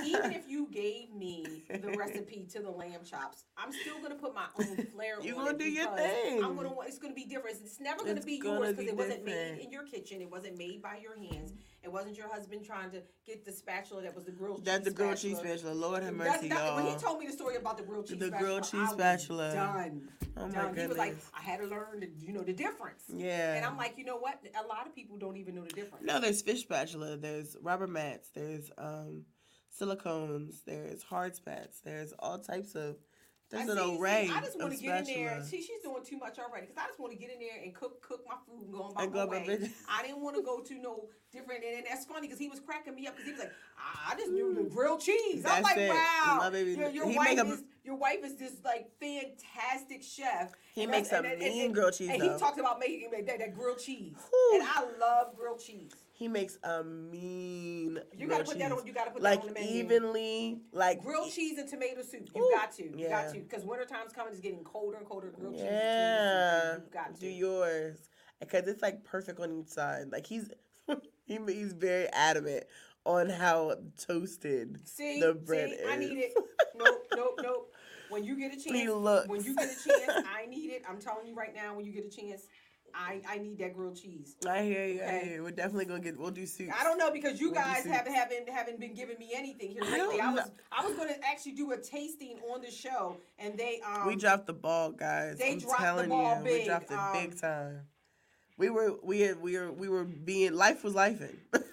Even if you gave me the recipe to the lamb chops, I'm still gonna put my own flair You on gonna do your thing. I'm gonna. want- It's gonna be different. It's never gonna It's be gonna yours because be it wasn't made in your kitchen. It wasn't made by your hands. It wasn't your husband trying to get the spatula that was the grilled That's cheese the grilled cheese spatula. spatula. Lord have mercy, that- y'all. When he told me the story about the grilled cheese The spatula, grilled cheese spatula. done. oh my done. goodness. He was like, I had to learn, the, you know, the difference. yeah. And I'm like, you know what? A lot of people don't even know the difference. No, there's fish spatula. There's rubber mats. There's um, silicones. There's hard spats. There's all types of. There's I an see- see, array I just want to get in there. See, she's doing too much already. Because I just want to get in there and cook cook my food and go on my And go way. I didn't want to go to no different. And, and that's funny because he was cracking me up because he was like, I I just knew the mm. grilled cheese. I'm like, it. wow. My baby- your your he wife a- is your wife is this like fantastic chef. He And makes that's- a and- and- mean and- grilled cheese, And though. he talked about making that, that, that grilled cheese. Whew. And I love grilled cheese. He makes a mean. You gotta put that cheese. on. You gotta put like that on the menu. Like, evenly, like Grilled cheese and tomato soup. You Ooh, got to. You yeah. got to. Because wintertime's coming. It's getting colder and colder. Grilled cheese Yeah, and tomato soup. You got to. do yours because it's like perfect on each side. Like he's he, he's very adamant on how toasted See, the bread see, I is. need it. Nope, nope, nope. When you get a chance, when you get a chance, I need it. I'm telling you right now, when you get a chance, I I need that grilled cheese. I hear you. I hear you. We're definitely gonna get. We'll do soups. I don't know because you We'll guys haven't haven't haven't been giving me anything here I lately. don't I was. I was going to actually do a tasting on the show, and they um we dropped the ball, guys. they I'm dropped the telling ball you, big, we dropped it um, big time. We were we had we were we were being life was lifing.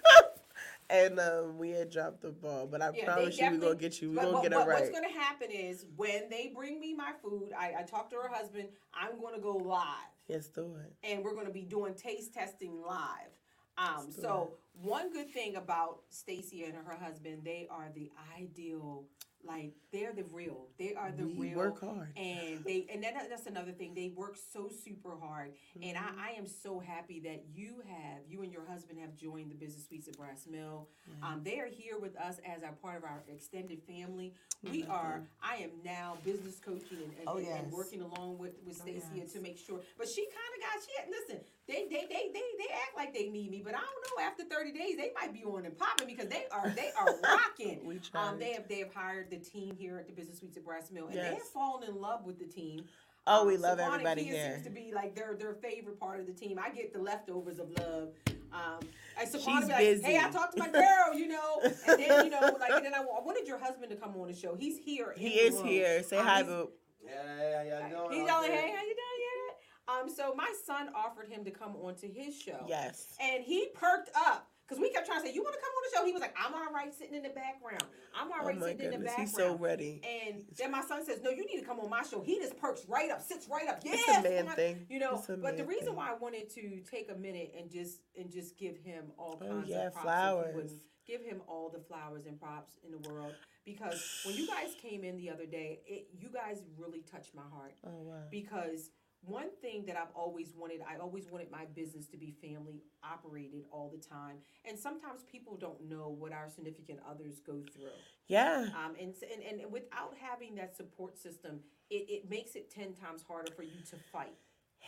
And um, we had dropped the ball, but I Yeah, promise you, we're gonna get you. We're gonna get it but right. what's going to happen is when they bring me my food, I, I talk to her husband. I'm going to go live. Yes, do it. and we're going to be doing taste testing live. Um, so one good thing about Stacy and her husband, they are the ideal. Like they're the real. They are the we real. work hard. And they and that, that's another thing. They work so super hard, and Mm-hmm. I, I am so happy that you have you and your husband have joined the Business Suites at Brass Mill. Um, they are here with us as our part of our extended family. We love are. I am now business coaching and, and, Oh, and- and working along with with Oh, Stacy yes. to make sure. But she kind of got she. Listen, they they they they they act like they need me, but I don't know. After thirty days, they might be on and popping because they are they are rocking. Um, they have they have hired the team here at the Business Suites at Brass Mill, and they have fallen in love with the team. oh, Um, we love Saquon and everybody Kia here. Seems to be like their their favorite part of the team. I get the leftovers of love. Um, I Saquon She's be like, busy. "Hey, I talked to my girl, you know," and then you know, like, and then I, I wanted your husband to come on the show. He's here. He is room. here. Say Um, hi, he's- boo. Yeah, yeah, yeah. How? He's out yelling, "Hey, how you doing?" Yeah. Um, so my son offered him to come onto his show. Yes. And he perked up because we kept trying to say, "You want to come on the show?" He was like, "I'm all right sitting in the background. I'm all Oh right my sitting in the background." he's so ready. And then my son says, "No, you need to come on my show." He just perks right up, sits right up. It's Yes, a man thing. You know, It's but the reason thing. why I wanted to take a minute and just and just give him all Oh, kinds yeah, of props, flowers. give him all the flowers and props in the world because when you guys came in the other day, it, you guys really touched my heart Oh wow. because one thing that I've always wanted, I always wanted my business to be family operated all the time. And sometimes people don't know what our significant others go through. Yeah. Um, and, and, and without having that support system, it, it makes it 10 times harder for you to fight.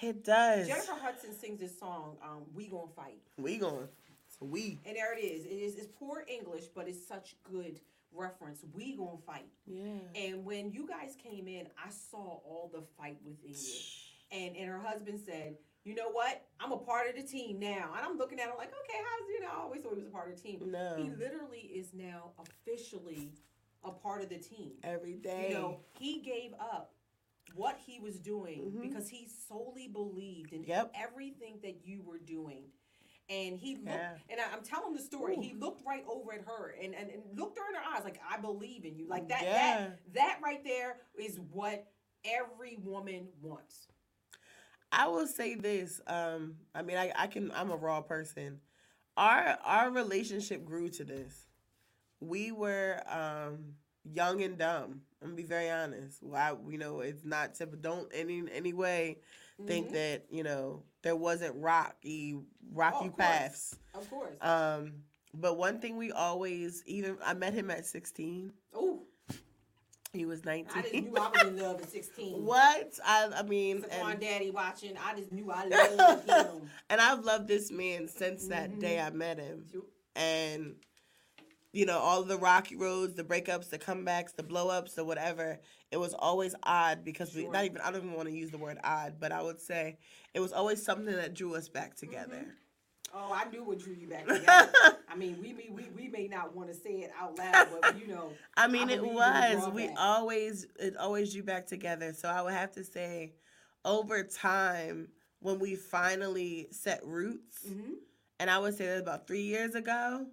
It does. Jennifer Hudson sings this song, um, We Gonna Fight. We. So we. And there it is. It is it's poor English, but it's such good reference. We Gonna Fight. Yeah. And when you guys came in, I saw all the fight within you. And and her husband said, "You know what? I'm a part of the team now." And I'm looking at him like, "Okay, how's you know?" I always thought he was a part of the team. No. He literally is now officially a part of the team. Every day. You know, he gave up what he was doing Mhm. because he solely believed in Yep. everything that you were doing. And he looked, Yeah. and I, I'm telling the story. Ooh. He looked right over at her and, and, and looked her in her eyes like, "I believe in you." Like that. Yeah. That that right there is what every woman wants. I will say this. Um, I mean, I, I can. I'm a raw person. Our our relationship grew to this. We were um, young and dumb. I'm gonna be very honest. Why you know it's not typical. Don't any any way think Mhm. that you know there wasn't rocky rocky Oh, of course. paths. Of course. Um, But one thing we always, even I met him at 16. Oh, He was I just 19. knew I was in love at 16. what? I, I mean, Saquon and, Daddy watching, I just knew I loved him. and I've loved this man since that Mhm. day I met him. And, you know, all the rocky roads, the breakups, the comebacks, the blowups, the whatever, it was always odd because we, not even, I don't even want to use the word odd, but I would say it was always something that drew us back together. Oh, I knew what drew you back together. I mean, we may, we, we may not want to say it out loud, but you know. I mean, I it was. We back. always, it always drew back together. So I would have to say, over time, when we finally set roots, hmm and I would say that about three years ago,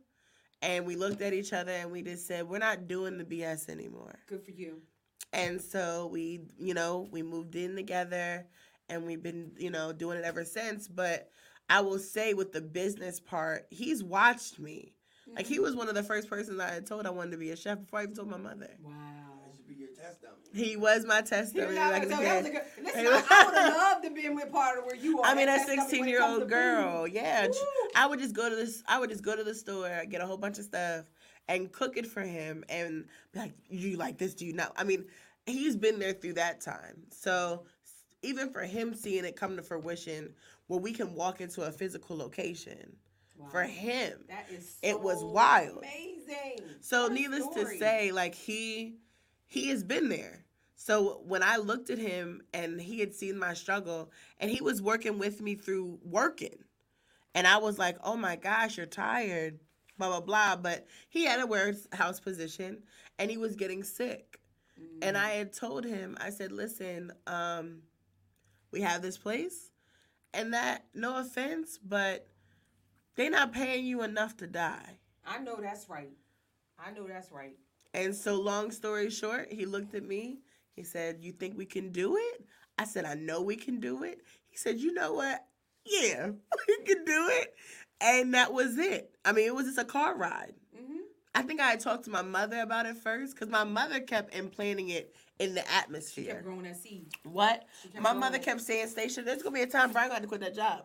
and we looked at each other and we just said, we're not doing the BS anymore. Good for you. And so we, you know, we moved in together and we've been, you know, doing it ever since. But I will say with the business part, he's watched me. Like he Mhm. was one of the first persons I had told I wanted to be a chef before I even told my mother. Wow. That should be test dummy. He was my test dummy we are. back in So the that was a good. Listen, I, I would have loved to be with part of where you are. I mean, a That's something when it 16 year comes old girl. food. Yeah. tr- Woo. I would just go to this. I would just go to the store, get a whole bunch of stuff, and cook it for him, and be like, "You like this? Do you not?" I mean, he's been there through that time. So even for him seeing it come to fruition, where we can walk into a physical location Wow. for him. That is It was wild. Amazing. So What needless to say, like he he has been there. So when I looked at him and he had seen my struggle and he was working with me through working. And I was like, "Oh my gosh, you're tired." blah blah blah, but he had a warehouse position and he was getting sick. And Mm. I had told him, I said, "Listen, um we have this place and that no offense, but they're not paying you enough to die." I know that's right. I know that's right. And so, long story short, he looked at me. He said, You think we can do it? I said, I know we can do it. He said, You know what? Yeah, we can do it. And that was it. I mean, it was just a car ride. hmm I think I had talked to my mother about it first because my mother kept implanting it in the She kept atmosphere. growing that seed. What? My mother kept saying, Stacia, there's going to be a time Brian going to quit that job.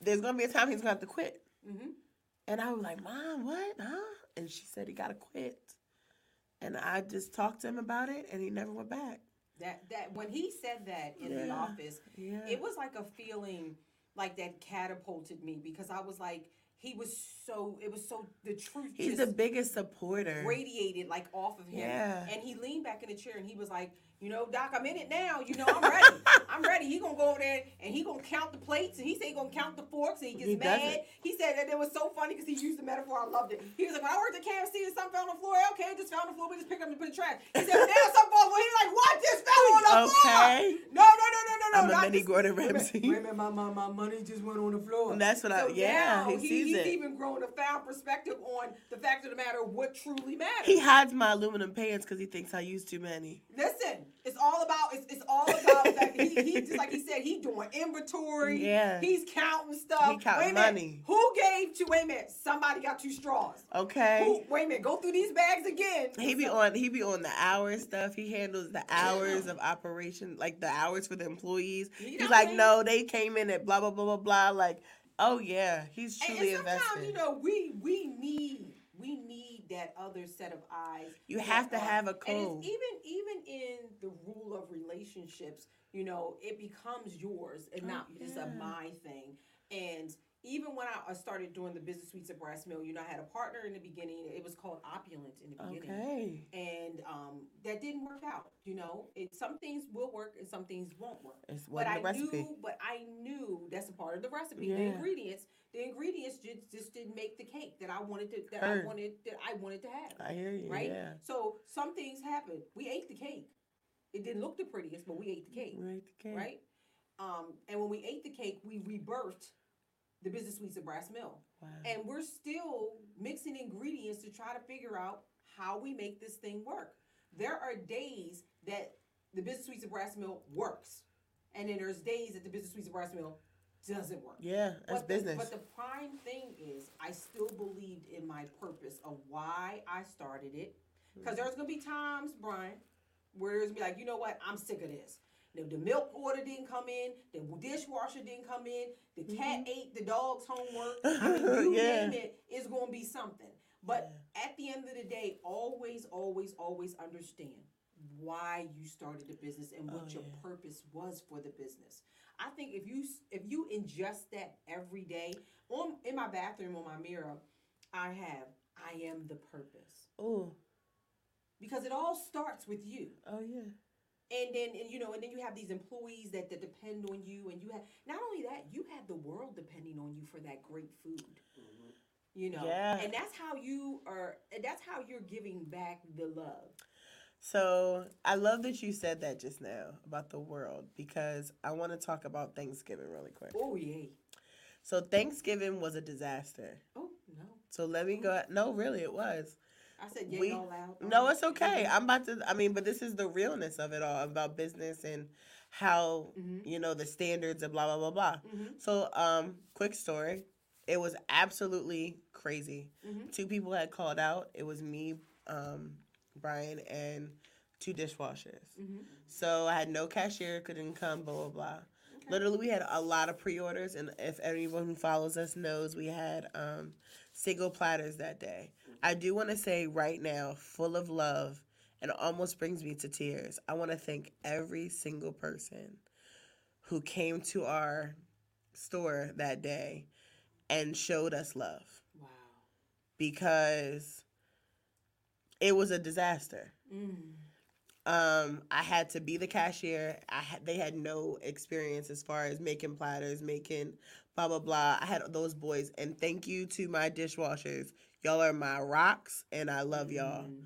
There's going to be a time he's going to have to quit. hmm And I was like, Mom, what? Huh? And she said he gotta quit. And I just talked to him about it and he never went back. That that when he said that in the office, Yeah. it was like a feeling like that catapulted me because I was like, he was so it was so the truth He's just the biggest supporter. radiated like off of him. Yeah. And he leaned back in the chair and he was like, you know, Doc, I'm in it now. You know, I'm ready. I'm ready. He gonna go over there and he gonna count the plates and he said he gonna count the forks and he gets He mad. He said that it was so funny because he used the metaphor. I loved it. He was like, when I worked at KFC and something fell on the floor, okay, just fell on the floor. We just pick up and put it in the trash. He said, now something falls on the floor. He's like, what just fell on the floor? Okay. No, no, no, no, no, no. I'm a mini Gordon Wait a minute, Ramsay. Wait a minute, my, my, my money just went on the floor. And that's what I- yeah, now he sees he's it. even grown a found perspective on the fact of the matter what truly matters. He hides my aluminum pans because he thinks I use too many. Listen, it's all about it's, it's all about that he, he just like he said he doing inventory. Yeah. He's counting stuff. He counting wait a minute, money. Who gave two? Wait a minute. Somebody got two straws. Okay. Who, wait a minute. Go through these bags again. He be on he be on the hours stuff. He handles the hours of operation, like the hours for the employees. You He's like, no, they came in at blah blah blah blah blah. Like, oh yeah, he's And, truly and sometimes invested. you know we we need we need that other set of eyes. You have to are- have a and code. even even in the rule of relationships, you know, it becomes yours and oh, not Oh, just a my thing. And even when I started doing the business suites at Brass Mill, you know, I had a partner in the beginning. It was called Opulent in the beginning Okay. and um, that didn't work out. You know, it some things will work and some things won't work. It's But I recipe. knew, but I knew that's a part of the recipe. The ingredients, the ingredients just, just didn't make the cake that I wanted to that. I wanted that I wanted to have. I hear you. right? Yeah. So some things happened. We ate the cake. It didn't look the prettiest, but we ate the cake, Right. the cake. right? Um, and when we ate the cake, we rebirthed the business suites of Brass Mill. Wow. And we're still mixing ingredients to try to figure out how we make this thing work. There are days that the business suites of Brass Mill works, and then there's days that the business suites of Brass Mill doesn't work. yeah, that's but the- business. but the prime thing is, I still believed in my purpose of why I started it. Because hmm. there's gonna be times, Brian, where there's gonna be like, you know what, I'm sick of this. The, the milk order didn't come in. The dishwasher didn't come in. The cat ate the dog's homework. I mean, you Mm-hmm. Yeah. name it, it's going to be something. But at the end of the day, always, always, always understand why you started the business and what Oh, your yeah. purpose was for the business. I think if you if you ingest that every day on in my bathroom on my mirror, I have I am the purpose Oh, because it all starts with you. oh yeah. And then and you know and then you have these employees that, that depend on you and you have not only that you have the world depending on you for that great food. Mm-hmm. You know, Yeah. and that's how you are. And that's how you're giving back the love. So I love that you said that just now about the world because I want to talk about Thanksgiving really quick. Oh yeah. So Thanksgiving was a disaster. Oh no. So let me go. No, really, it was. I said yeah We- loud. No, it's okay. I'm about to. I mean, but this is the realness of it all about business and how Mhm. you know the standards and blah blah blah blah. Mhm. So, um, quick story. It was absolutely crazy. Mhm. Two people had called out. It was me, um, Brian, and two dishwashers. Mhm. So I had no cashier, couldn't come, blah blah blah. Okay. Literally, we had a lot of pre-orders, and if anyone who follows us knows, we had um, single platters that day. I do want to say right now, full of love, and almost brings me to tears. I want to thank every single person who came to our store that day and showed us love Wow. because it was a disaster. Mm. Um, I had to be the cashier. I had they had no experience as far as making platters, making blah blah blah. I had those boys, and thank you to my dishwashers. Y'all are my rocks, and I love y'all. Mm.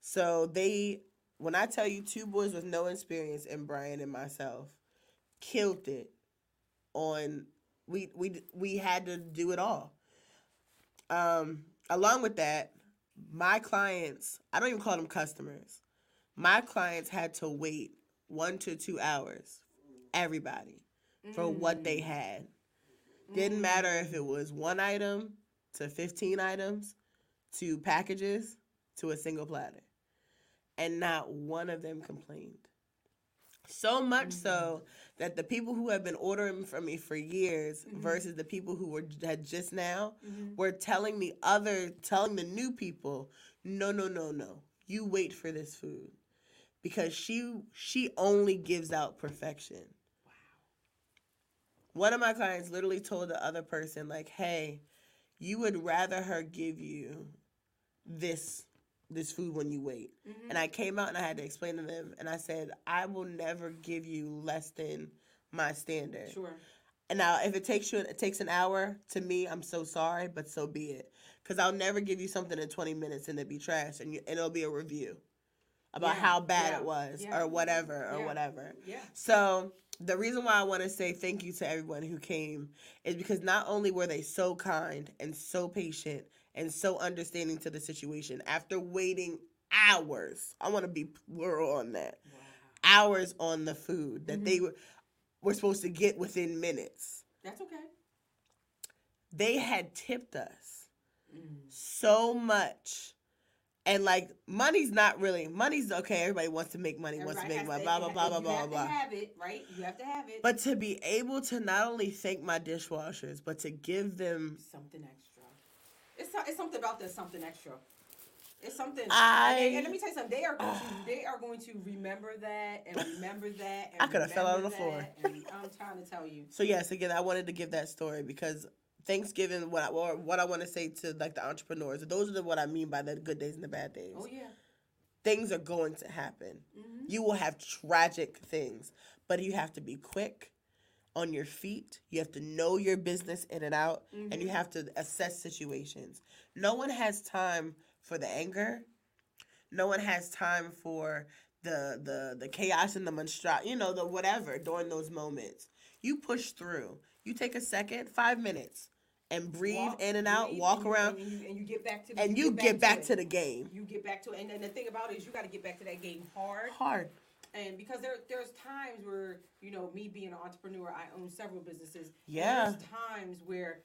So they, when I tell you, two boys with no experience, and Brian and myself, killed it. On we we we had to do it all. Um, along with that, my clients, I don't even call them customers. My clients had to wait one to two hours, everybody, for what they had. Didn't matter if it was one item to 15 items to packages to a single platter. And not one of them complained. So much so that the people who have been ordering from me for years versus the people who were had just now Mhm. were telling me other telling the new people, no, no, no, no. You wait for this food. Because she she only gives out perfection. Wow. One of my clients literally told the other person, like, hey, you would rather her give you this this food when you wait. Mhm. And I came out and I had to explain to them and I said, I will never give you less than my standard. Sure. And now, if it takes you, it takes an hour. To me, I'm so sorry, but so be it. Because I'll never give you something in 20 minutes and it be trash, and, you, and it'll be a review about Yeah, how bad yeah, it was, yeah. or whatever, or whatever. Yeah. So the reason why I want to say thank you to everyone who came is because not only were they so kind and so patient and so understanding to the situation after waiting hours. I want to be plural on that. Wow. Hours on the food that Mm-hmm. they were were supposed to get within minutes. That's okay. They had tipped us Mm. so much. And like money's not really money's okay. Everybody wants to make money, wants to make money, has blah to- blah blah blah you blah have blah. to have it, right? You have to have it. But to be able to not only thank my dishwashers, but to give them something extra. It's it's something about that something extra. It's something. I- and, and let me tell you something. They are going to they are going to remember that and remember that. And I coulda fell out on the floor. And I'm trying to tell you. So yes, again, I wanted to give that story because Thanksgiving, what I, or what I want to say to like the entrepreneurs, those are the, what I mean by the good days and the bad days. Oh yeah. Things are going to happen. Mhm. You will have tragic things, but you have to be quick on your feet. You have to know your business in and out, and you Mhm. have to assess situations. No one has time for the anger. No one has time for the the the chaos and the monstro, you know, the whatever during those moments. You push through. You take a second, five minutes, and breathe Walk, in and out, breathe, walk and you- around, and you, and you get back to and you get back it. to the game. You get back to it, and then the thing about it is you got to get back to that game hard. Hard. And because there there's times where you know me being an entrepreneur, I own several businesses. Yeah. there's times where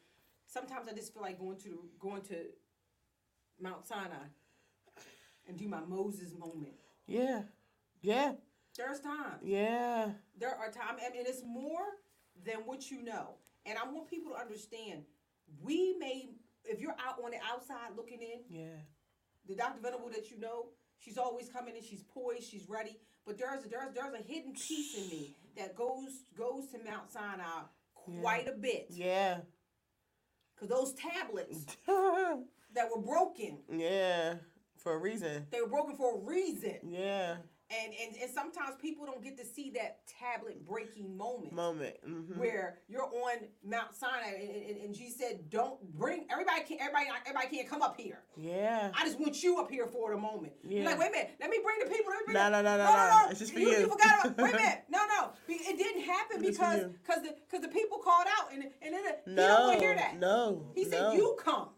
sometimes I just feel like going to going to Mount Sinai and do my Moses moment. Yeah. Yeah. There's times. Yeah. There are times, I mean, it's more than what you know. And I want people to understand. We may, if you're out on the outside looking in, Yeah. the Dr. Venable that you know, she's always coming in, she's poised, she's ready. But there's there's there's a hidden piece in me that goes goes to Mount Sinai quite a bit. Yeah. Cause those tablets that were broken, yeah. For a reason. they were broken for a reason. Yeah. And and, and sometimes people don't get to see that tablet breaking moment. Moment. hmm Where you're on Mount Sinai and, and, and she said, "Don't bring everybody. Can't everybody? Everybody can't come up here. Yeah. I just want you up here for the moment." You're Yeah. like, "Wait a minute. Let me bring the people. Let me bring No, the- no, no, no, no, no. no. It's just for you. you. You forgot. About, wait a minute. No, no. It didn't happen It's because because the because the people called out and and then he No. don't want to hear that. No. He said, no. "You come.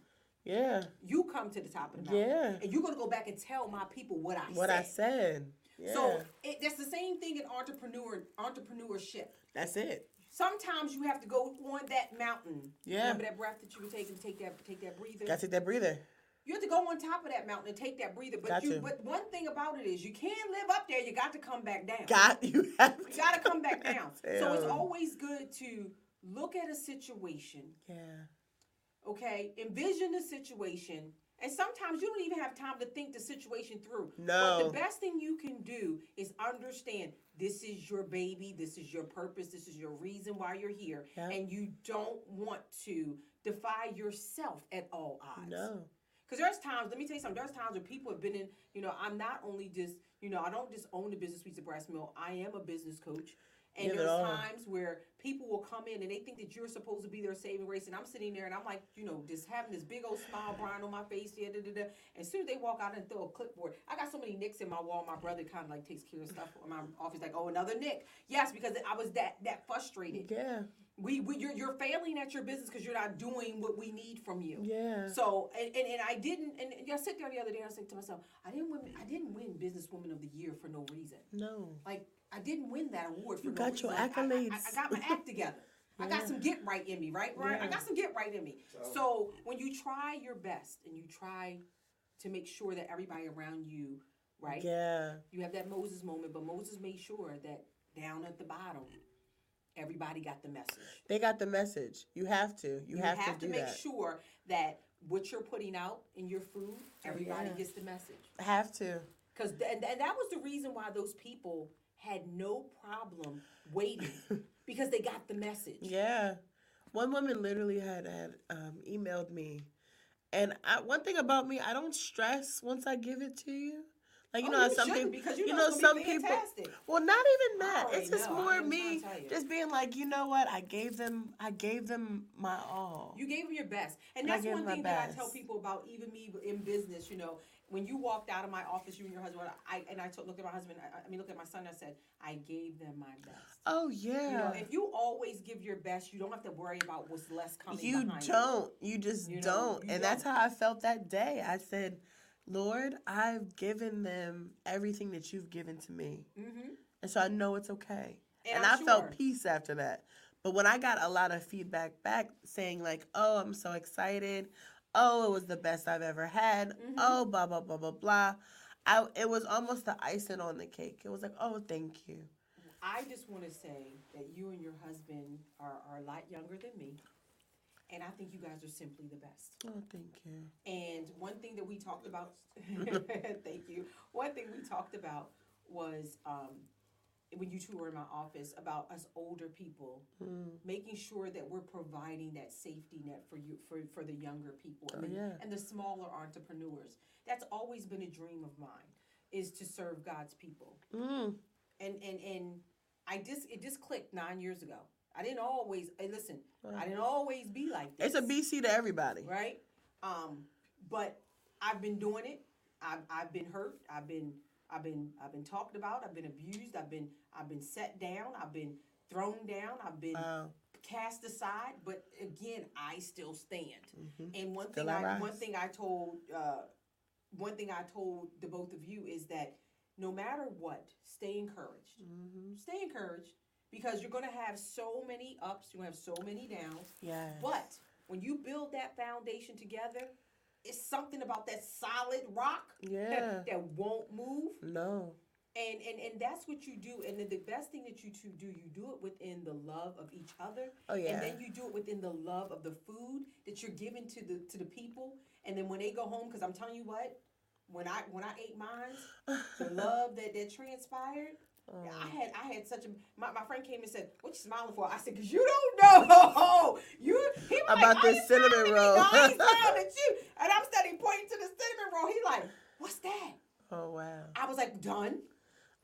Yeah. You come to the top of the mountain, Yeah. and you're gonna go back and tell my people what I said. What said." I said. Yeah. So it, that's the same thing in entrepreneur entrepreneurship. That's it. Sometimes you have to go on that mountain. Yeah. Remember that breath that you were taking? Take that, take that breather. Gotta take that breather. You have to go on top of that mountain and take that breather. But Got you, to. but one thing about it is you can't live up there. You got to come back down. Got you have you got to come back down. so it's always good to look at a situation. Yeah. Okay, envision the situation. And sometimes you don't even have time to think the situation through. But No. the best thing you can do is understand this is your baby, this is your purpose, this is your reason why you're here. Yeah. And you don't want to defy yourself at all odds. No. Because there's times, let me tell you something, there's times where people have been in, you know, I'm not only just, you know, I don't just own the business suites of Brass Mill, I am a business coach. And Yeah, there's times where people will come in and they think that you're supposed to be their saving grace. And I'm sitting there and I'm like, you know, just having this big old smile, Brian, on my face. Yeah, da, da, da. And as soon as they walk out and throw a clipboard, I got so many nicks in my wall. My brother kind of like takes care of stuff in my office, like, oh, another nick. Yes, because I was that that frustrated. Yeah. We, we you're, you're failing at your business because you're not doing what we need from you. Yeah. So and, and, and I didn't and, and I sit there the other day and I said to myself, I didn't win I didn't win businesswoman of the year for no reason. No. Like I didn't win that award for You no got reason. your Like, I- I- accolades. I, I got my act together. I got some get right in me, right, Brian? I got some get right in me. So- So when you try your best and you try to make sure that everybody around you, right, Yeah. you have that Moses moment, but Moses made sure that down at the bottom, everybody got the message. They got the message. You have to. You, have, to do make that. sure that what you're putting out in your food, everybody yeah. gets the message. have to. Because and, and that was the reason why those people had no problem waiting because they got the message. Yeah. One woman literally had had um, emailed me, and I, one thing about me, I don't stress once I give it to you. Like you Oh, know, you some people, because you, you know, know, some people. Well, not even that. It's just know. More me to tell you. just being like, you know what? I gave them, I gave them my all. You gave them your best, and I that's one thing that I tell people about even me in business. You know, when you walked out of my office, you and your husband, I and I told, looked at my husband. I, I mean, looked at my son. I said, I gave them my best. oh yeah. You know, if you always give your best, you don't have to worry about what's less coming. You don't. You just You know, don't. you and that's don't. how I felt that day. I said, Lord, I've given them everything that you've given to me. Mm-hmm. And so I know it's okay. And And, I sure. felt peace after that. But when I got a lot of feedback back saying, like, oh, I'm so excited. Oh, it was the best I've ever had. Mhm. Oh, blah, blah, blah, blah, blah. I, it was almost the icing on the cake. It was like, oh, thank you. I just want to say that you and your husband are, are a lot younger than me. And I think you guys are simply the best. Oh, thank you. And one thing that we talked about, thank you. One thing we talked about was um, when you two were in my office about us older people Mm. making sure that we're providing that safety net for you for, for the younger people Oh, and, the, yeah. and the smaller entrepreneurs. That's always been a dream of mine is to serve God's people. Mm. And and and I just it just clicked nine years ago. I didn't always hey, listen. I didn't always be like this. It's a BC to everybody. right? Um, but I've been doing it. I've I've been hurt. I've been I've been I've been talked about. I've been abused. I've been I've been set down. I've been thrown down. I've been Wow. cast aside. But again, I still stand. Mhm. And one Still thing I one thing I told uh, one thing I told the both of you is that no matter what, stay encouraged. Mhm. Stay encouraged because you're gonna have so many ups. You're gonna have so many downs. Yes. But when you build that foundation together, it's something about that solid rock Yeah. that won't move. No. And, and and that's what you do. And the, the best thing that you two do, you do it within the love of each other. Oh, yeah. And then you do it within the love of the food that you're giving to the to the people. And then when they go home, because I'm telling you what, when I when I ate mine, the love that that transpired. Oh. I had I had such a my, my friend came and said, "What you smiling for?" I said, "Cause you don't know you he About like, "Why cinnamon smiling at me?" roll. No, I at you. And I'm standing pointing to the cinnamon roll. He like, "What's that?" Oh wow. I was like, "Done,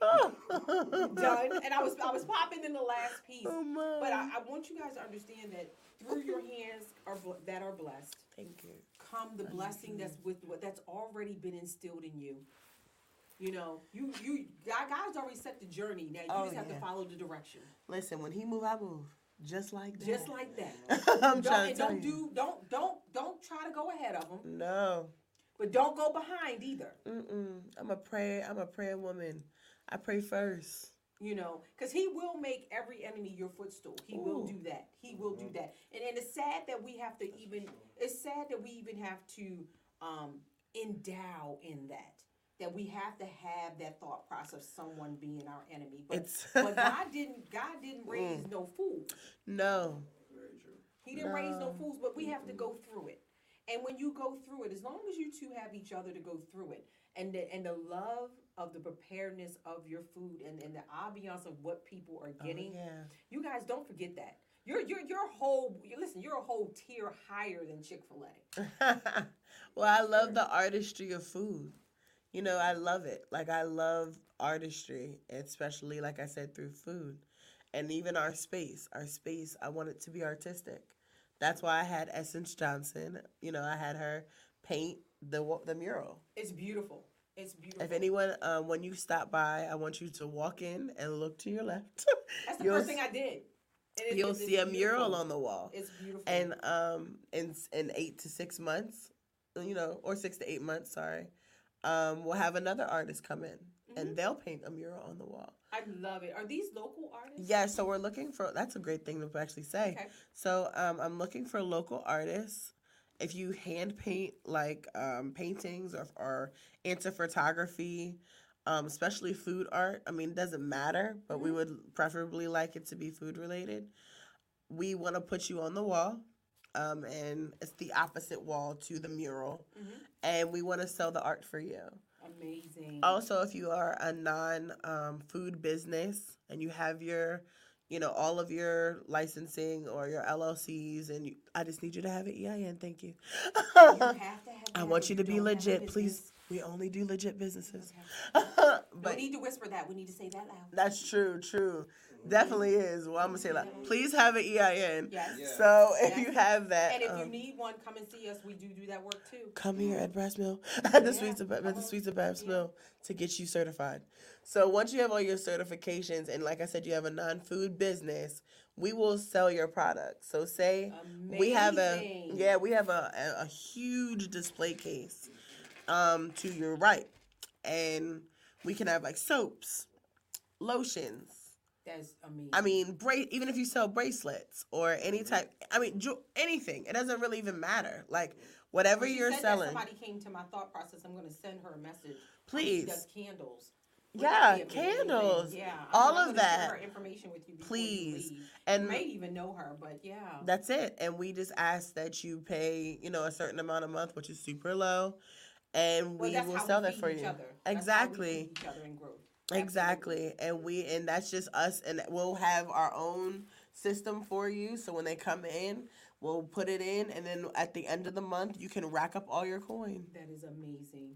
done." And I was I was popping in the last piece. Oh. But I, I want you guys to understand that through your hands are bl- that are blessed Thank you. come the blessing that's with what that's already been instilled in you. You know, you you God, God's already set the journey. Now you Oh, just have yeah. to follow the direction, Listen, when he move, I move. Just like that. just like that. I'm don't, trying to tell don't you. do don't don't don't try to go ahead of them, No. but don't go behind either. Mm-mm. I'm a pray. I'm a prayer woman. I pray first. You know, because He will make every enemy your footstool. He will do that. He will do that. And and it's sad that we have to even. It's sad that we even have to um, endow in that. That we have to have that thought process of someone being our enemy. But It's but God didn't. God didn't raise no fools. no. He didn't raise no No. fools. But we have to go through it. And when you go through it, as long as you two have each other to go through it, and the and the love of the preparedness of your food and, and the ambiance of what people are Oh, getting, yeah. you guys don't forget that. You're you're you're a whole. You listen. You're a whole tier higher than Chick Fil A. well, I love the artistry of food. You know, I love it. Like I love artistry, especially like I said through food. And even our space, our space, I want it to be artistic. That's why I had Essence Johnson, you know, I had her paint the the mural. It's beautiful. It's beautiful. If anyone um, when you stop by, I want you to walk in and look to your left. That's the you'll first thing I did. It- You'll it's- see a it's mural on the wall. It's beautiful. and um in in eight to six months you know or six to eight months sorry um we'll have another artist come in Mm-hmm. and they'll paint a mural on the wall I love it. Are these local artists? yeah so we're looking for that's a great thing to actually say Okay. so um i'm looking for local artists if you hand paint like um paintings or, or into photography um, especially food art. I mean, it doesn't matter, but we would preferably like it to be food related. We want to put you on the wall, um, and it's the opposite wall to the mural, Mhm. and we want to sell the art for you. Amazing. Also, if you are a non um, food business and you have your, you know, all of your licensing or your LLCs, and you, I just need you to have an EIN. Thank you. you have to have. I that want you to be don't have a legit, business. please. We only do legit businesses. Okay. But need to whisper that. We need to say that loud. that's true, true. Definitely is. Well, I'm gonna say that. Please have an EIN. Yes. Yeah. So if Yes. you have that, And if you um, need one, come and see us. We do do that work too. come here at Brass Mill, at the Yeah, Suites of at the on. Suites of Brass Yeah. Mill to get you certified. So once you have all your certifications, and like I said, you have a non-food business, we will sell your product. So say we have a yeah, we have a, a, a huge display case um to your right, and we can have like soaps, lotions. That's amazing. I mean, bra- even if you sell bracelets or any mm-hmm. type, I mean, ju- anything. It doesn't really even matter. Like whatever When you're selling. somebody came to my thought process. I'm going to send her a message. Please. She does candles. Would Yeah, that be amazing? candles. Yeah, All of that. Information with you. Please. You. And you may even know her, but yeah. that's it. And we just ask that you pay, you know, a certain amount a month, which is super low, and well, we will sell we that for each you. Other. That's how we Exactly. feed each other in growth. Absolutely. And we and that's just us and we'll have our own system for you. So when they come in, we'll put it in and then at the end of the month you can rack up all your coin. That is amazing.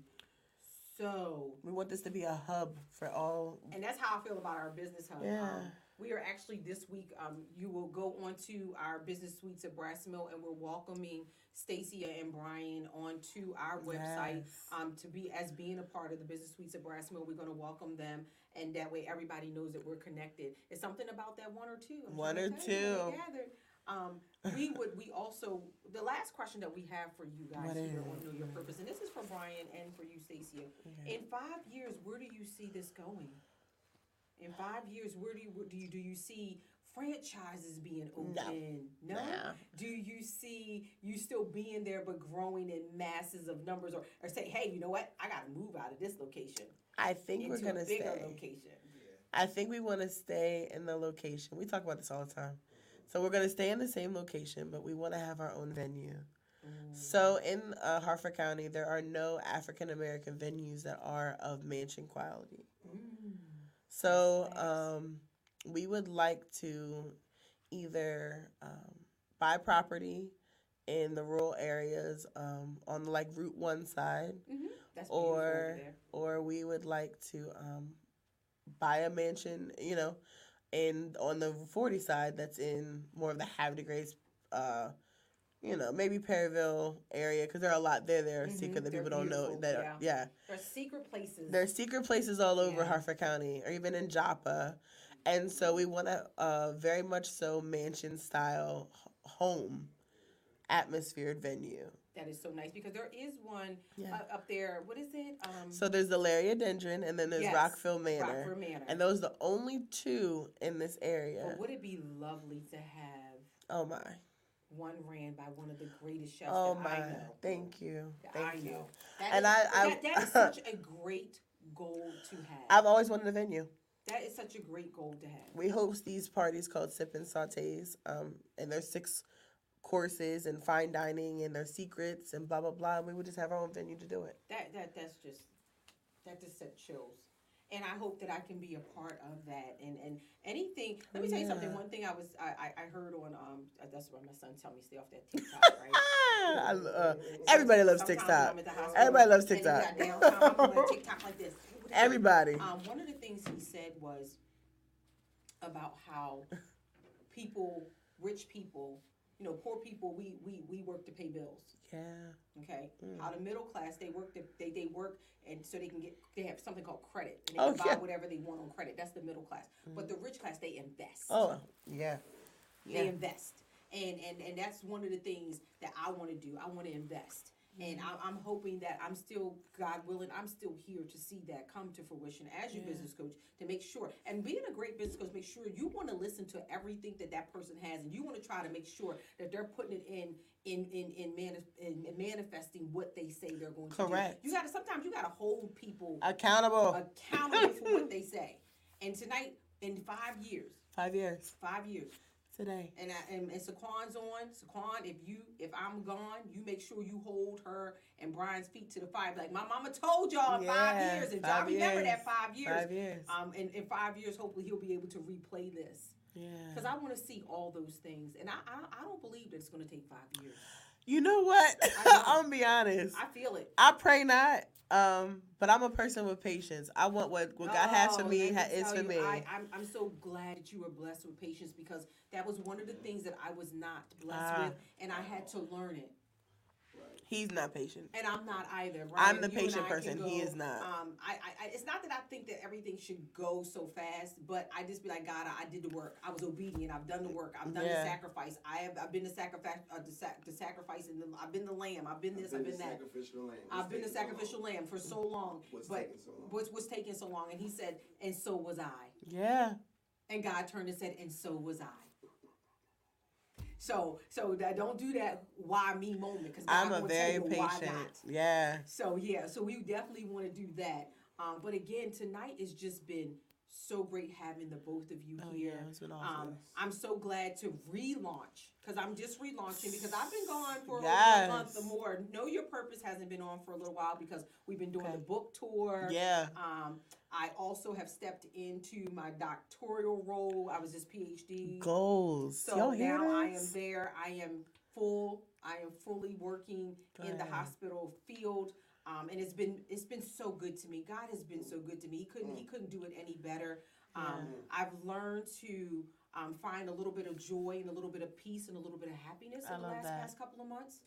So, We want this to be a hub for all and that's how I feel about our business hub. Yeah. Um, we are actually this week. Um, you will go onto our business suites at Brass Mill, and we're welcoming Stacia and Brian onto our website. Yes. Um, to be as being a part of the business suites at Brass Mill, we're going to welcome them, and that way everybody knows that we're connected. It's something about that one or two. I'm One trying or tell you, we're two. gathered. Um, we would. We also the last question that we have for you guys What here is on? Know Your Purpose, and this is for Brian and for you, Stacia. In five years, where do you see this going? In five years, where do you do you do you see franchises being No. open? No. Nah. Do you see you still being there but growing in masses of numbers, or or say, hey, you know what? I got to move out of this location I think we're gonna a bigger stay. location. I think we want to stay in the location. We talk about this all the time. So we're gonna stay in the same location, but we want to have our own venue. Mm. So in uh, Harford County, there are no African American venues that are of mansion quality. Mm. So um, we would like to either um, buy property in the rural areas um, on like Route One side, Mhm. That's beautiful over or there. or we would like to um, buy a mansion, you know, in on the forty side that's in more of the Havre Grace, uh, you know, maybe Perryville area because there are a lot there. There are Mhm, secret that they're people don't know that. Are, yeah. yeah, There's secret places. there's secret places all over Yeah. Harford County or even in Joppa, and so we want a uh, very much so mansion style home atmosphered venue. that is so nice because there is one Yeah. uh, up there. What is it? Um, So there's the Liriodendron and then there's Yes, Rockville Manor. Rockfield Manor. And those are the only two in this area. But would it be lovely to have Oh my. One ran by one of the greatest chefs Oh that my. I know? Thank you. Thank I you. know. That And is- I- I- that, that is such a great goal to have. I've always wanted a venue. that is such a great goal to have. We host these parties called Sip and Sautés. Um, and there's six courses and fine dining and there's secrets and blah blah blah. And we would just have our own venue to do it. That that that's just that just set chills. And I hope that I can be a part of that. And and anything. Let me tell you something. One thing I was I I, heard on um that's why my son tell me stay off that TikTok right. I, uh, everybody loves Sometimes TikTok. I'm at the hospital, Everybody loves and you got TikTok. TikTok like this. Everybody. Um, one of the things he said was about how people, rich people, you know, poor people, we we we work to pay bills. Yeah. Okay, Mm. how the middle class they work to, they they work and so they can get they have something called credit and they Oh, can buy yeah. whatever they want on credit. That's the middle class. But the rich class they invest. Oh yeah. they yeah. invest, and and and that's one of the things that I want to do. I want to invest. And Mm-hmm. I- I'm hoping that I'm still, God willing, I'm still here to see that come to fruition as your Yeah. business coach to make sure. And being a great business coach, make sure you want to listen to everything that that person has, and you want to try to make sure that they're putting it in in in in, in manifesting what they say they're going to Correct. do. You got to sometimes you got to hold people Accountable. accountable for what they say. And tonight, in five years, Five years five years, today. and I, and, and Saquon's on. Saquon, if you if I'm gone, you make sure you hold her and Brian's feet to the fire. Like my mama told y'all in five years, and five y'all remember years. that five years. Five years. Um, and in five years, hopefully he'll be able to replay this Yeah. because I want to see all those things, and I, I I don't believe that it's going to take five years. You know what? I'm gonna be honest. I feel it. I pray not. Um, but I'm a person with patience. I want what, what God has for Oh, me ha- is for you, me. I, I'm, I'm so glad that you were blessed with patience because that was one of the things that I was not blessed Ah. with, and I had to learn it. He's not patient. And I'm not either. I'm the you patient I can person. He is not. Um, I, I, I, it's not that I think that everything should go so fast, but I just be like, God, I, I did the work. I was obedient. I've done the work. I've done Yeah. the sacrifice. I have. I've been the sacrifice. Uh, the, sac- the sacrifice, and the, I've been the lamb. I've been this. I've been, the that. sacrificial lamb. I've been the It's taken so sacrificial lamb for so long. What's but taking so long? what's what's taking so long? And He said, and so was I. Yeah. And God turned and said, and so was I. So, so that don't do that why me moment because I'm a very patient. Yeah. So yeah, so we definitely want to do that. Um, but again, tonight has just been so great having the both of you Oh, here. yeah, it's been awesome. Um, I'm so glad to relaunch because I'm just relaunching because I've been gone for Yes. a month or more. Know Your Purpose hasn't been on for a little while because we've been doing Okay. the book tour. Yeah. Um, I also have stepped into my doctoral role. I was just PhD. Goals. So Y'all hear now I am there. I am full. I am fully working in the hospital field. Um, and it's been it's been so good to me. God has been so good to me. He couldn't he couldn't do it any better. Um, I've learned to um, find a little bit of joy and a little bit of peace and a little bit of happiness I in the last that. past couple of months.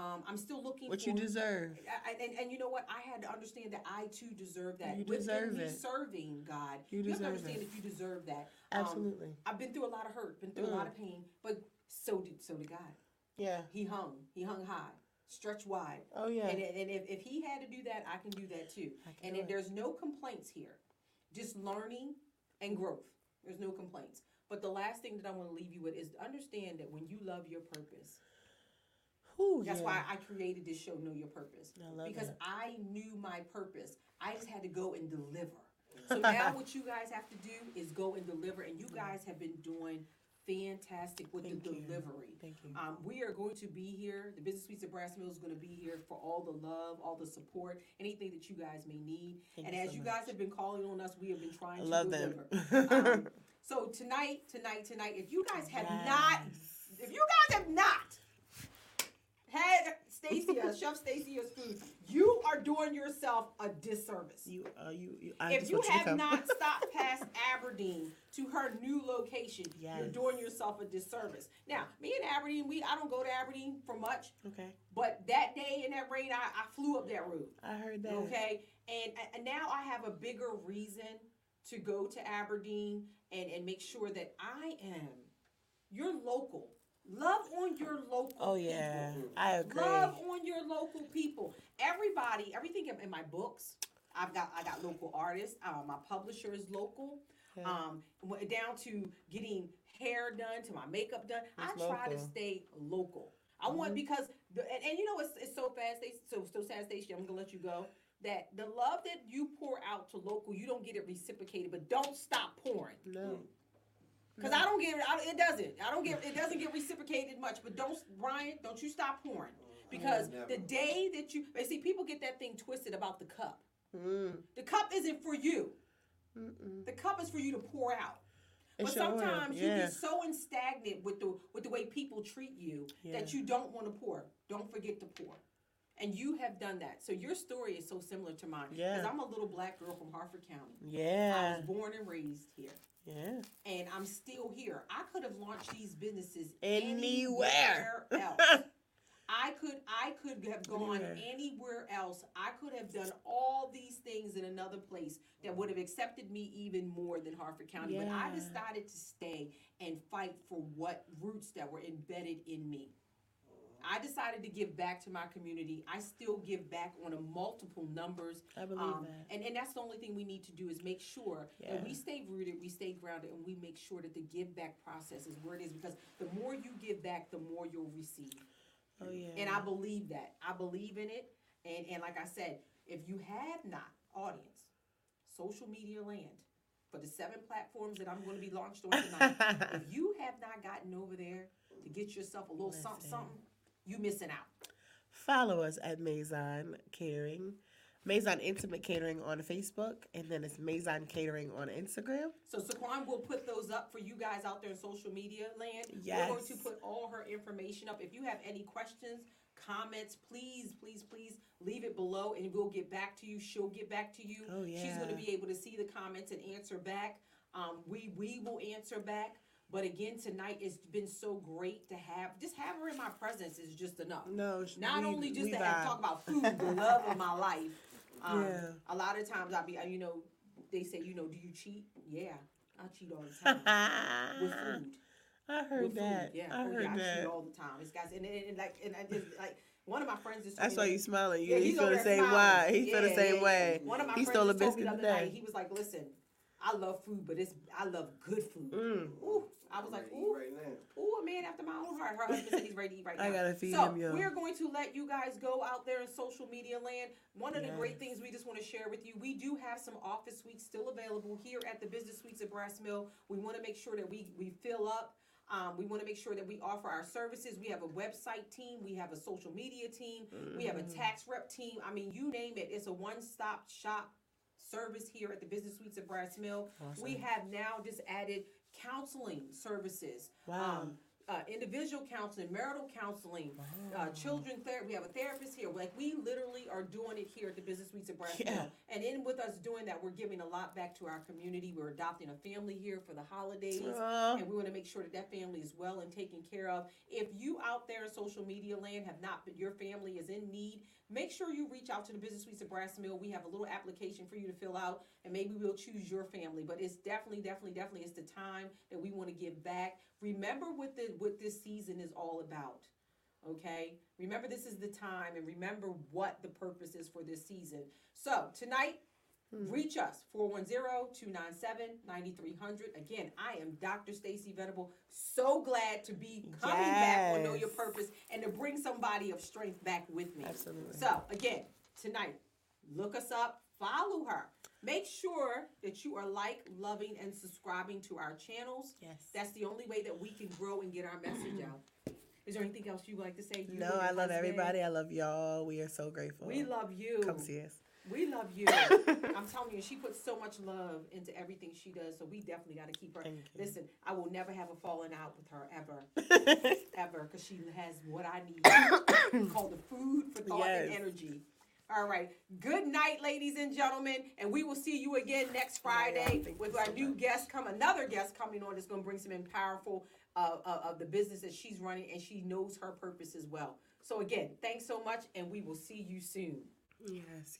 Um, I'm still looking What for you deserve. I, and, and you know what? I had to understand that I too deserve that. You Within deserve me it. serving God, You have to understand it. that you deserve that. Um, Absolutely. I've been through a lot of hurt, been through a Mm. lot of pain, but so did so did God. Yeah. He hung, he hung high, stretched wide, Oh yeah. and and if, if he had to do that, I can do that too. And if there's no complaints here, just learning and growth. There's no complaints. But the last thing that I want to leave you with is understand that when you love your purpose, Whew, that's yeah. why I created this show, Know Your Purpose. I love because that. I knew my purpose. I just had to go and deliver. So now what you guys have to do is go and deliver, and you guys have been doing fantastic with Thank the you. delivery. Thank you. Um, we are going to be here. The Business Suites of Brass Mills is going to be here for all the love, all the support, anything that you guys may need. Thank and you as so you much. guys have been calling on us, we have been trying I to love them. um, so tonight, tonight, tonight, if you guys have not, if you guys have not Stacia, Chef Stacia's food, you are doing yourself a disservice. You, uh, you, you, I If you have come. not stopped past Aberdeen to her new location, you're doing yourself a disservice. Now, me and Aberdeen, we I don't go to Aberdeen for much, okay, but that day in that rain, I, I flew up that road. I heard that. Okay, and, and now I have a bigger reason to go to Aberdeen and and make sure that I am your local. Love on your local. Oh yeah, people. I agree. Love on your local people. Everybody, everything in- my books. I've got I got local artists. Uh, my publisher is local. Okay. Um, down to getting hair done to my makeup done. It's I try to stay local. I want because the, and, and you know it's, it's so fast. They so so sad station. I'm gonna let you go. That the love that you pour out to local, you don't get it reciprocated. But don't stop pouring. no, Cause I don't get it. I, it doesn't. I don't get. It doesn't get reciprocated much. But don't, Brian. Don't you stop pouring. Because Never. the day that you, but see, people get that thing twisted about the cup. Mm, The cup isn't for you. mm-mm. The cup is for you to pour out. But sometimes you yeah. get so stagnant with the with the way people treat you that you don't want to pour. Don't forget to pour. And you have done that. So your story is so similar to mine. Yeah. Because I'm a little black girl from Harford County. Yeah. I was born and raised here. Yeah. And I'm still here. I could have launched these businesses Anywhere. anywhere else. I could I could have gone Anywhere. anywhere else. I could have done all these things in another place that would have accepted me even more than Harford County. But I decided to stay and fight for what roots that were embedded in me. I decided to give back to my community. I still give back on a multiple numbers. I believe Um, that. and, and that's the only thing we need to do is make sure that we stay rooted, we stay grounded, and we make sure that the give back process is where it is because the more you give back, the more you'll receive. Oh yeah. And I believe that. I believe in it. And and like I said, if you have not, audience, social media land, for the seven platforms that I'm going to be launched on tonight, if you have not gotten over there to get yourself a little something, something, you missing out. Follow us at Maison Catering, Maison Intimate Catering on Facebook, and then it's Maison Catering on Instagram. So Saquon will put those up for you guys out there in social media land. Yes. We're going to put all her information up. If you have any questions, comments, please, please, please leave it below and we'll get back to you. She'll get back to you. Oh, yeah. She's going to be able to see the comments and answer back. Um, we we will answer back. But again, tonight it's been so great to have just have her in my presence is just enough. No, Not we- only just to have, talk about food, the love of my life. Um, Yeah. A lot of times I'll be, uh, you know, they say, you know, do you cheat? Yeah, I cheat all the time with food. I heard with that. food. Yeah, I oh, heard yeah, I that. cheat all the time. It's guys, and, and, and like, and I just like one of my friends is. That's why you smiling. You, Yeah, he he's feel the same smiling. way. He feel the same yeah, way. One of my He friends stole a just told me the other today. night. He was like, "Listen, I love food, but it's I love good food." Mm. Ooh, I was like, Ready "Ooh, right now. Ooh, a man after my own heart. Her husband said he's ready to eat right now. I gotta feed so him, yo. we're going to let you guys go out there in social media land. One of the great things we just want to share with you, we do have some office suites still available here at the Business Suites at Brass Mill. We want to make sure that we we fill up. Um, we want to make sure that we offer our services. We have a website team. We have a social media team. We have a Mm. tax rep team. I mean, you name it. It's a one-stop shop service here at the Business Suites at Brass Mill. We have now just added counseling services. Wow. Um, uh, individual counseling, marital counseling, uh, children therapy. We have a therapist here. Like we literally are doing it here at the Business Suites at Brass Yeah. And in with us doing that, we're giving a lot back to our community. We're adopting a family here for the holidays. Aw. And we want to make sure that that family is well and taken care of. If you out there in social media land have not, but your family is in need, make sure you reach out to the Business Suites of Brass Mill. We have a little application for you to fill out, and maybe we'll choose your family. But it's definitely, definitely, definitely, it's the time that we want to give back. Remember what the what this season is all about. Okay, remember this is the time, and remember what the purpose is for this season. So tonight, Hmm. Reach us 410-297-9300. Again, I am Dr. Stacy Venable. So glad to be coming back on Know Your Purpose and to bring somebody of strength back with me. Absolutely. So, again, tonight, look us up, follow her. Make sure that you are like, loving, and subscribing to our channels. Yes. That's the only way that we can grow and get our message out. Is there anything else you would like to say? You No, I love everybody. I love y'all. We are so grateful. We love you. Come see us. We love you. I'm telling you, she puts so much love into everything she does, so we definitely got to keep her. Listen, I will never have a falling out with her ever, ever, because she has what I need called the food for thought and energy. All right. Good night, ladies and gentlemen, and we will see you again next Friday thank with our so new much. guest. Come another guest coming on that's going to bring some in powerful uh, uh, of the business that she's running, and she knows her purpose as well. So again, thanks so much, and we will see you soon. yes.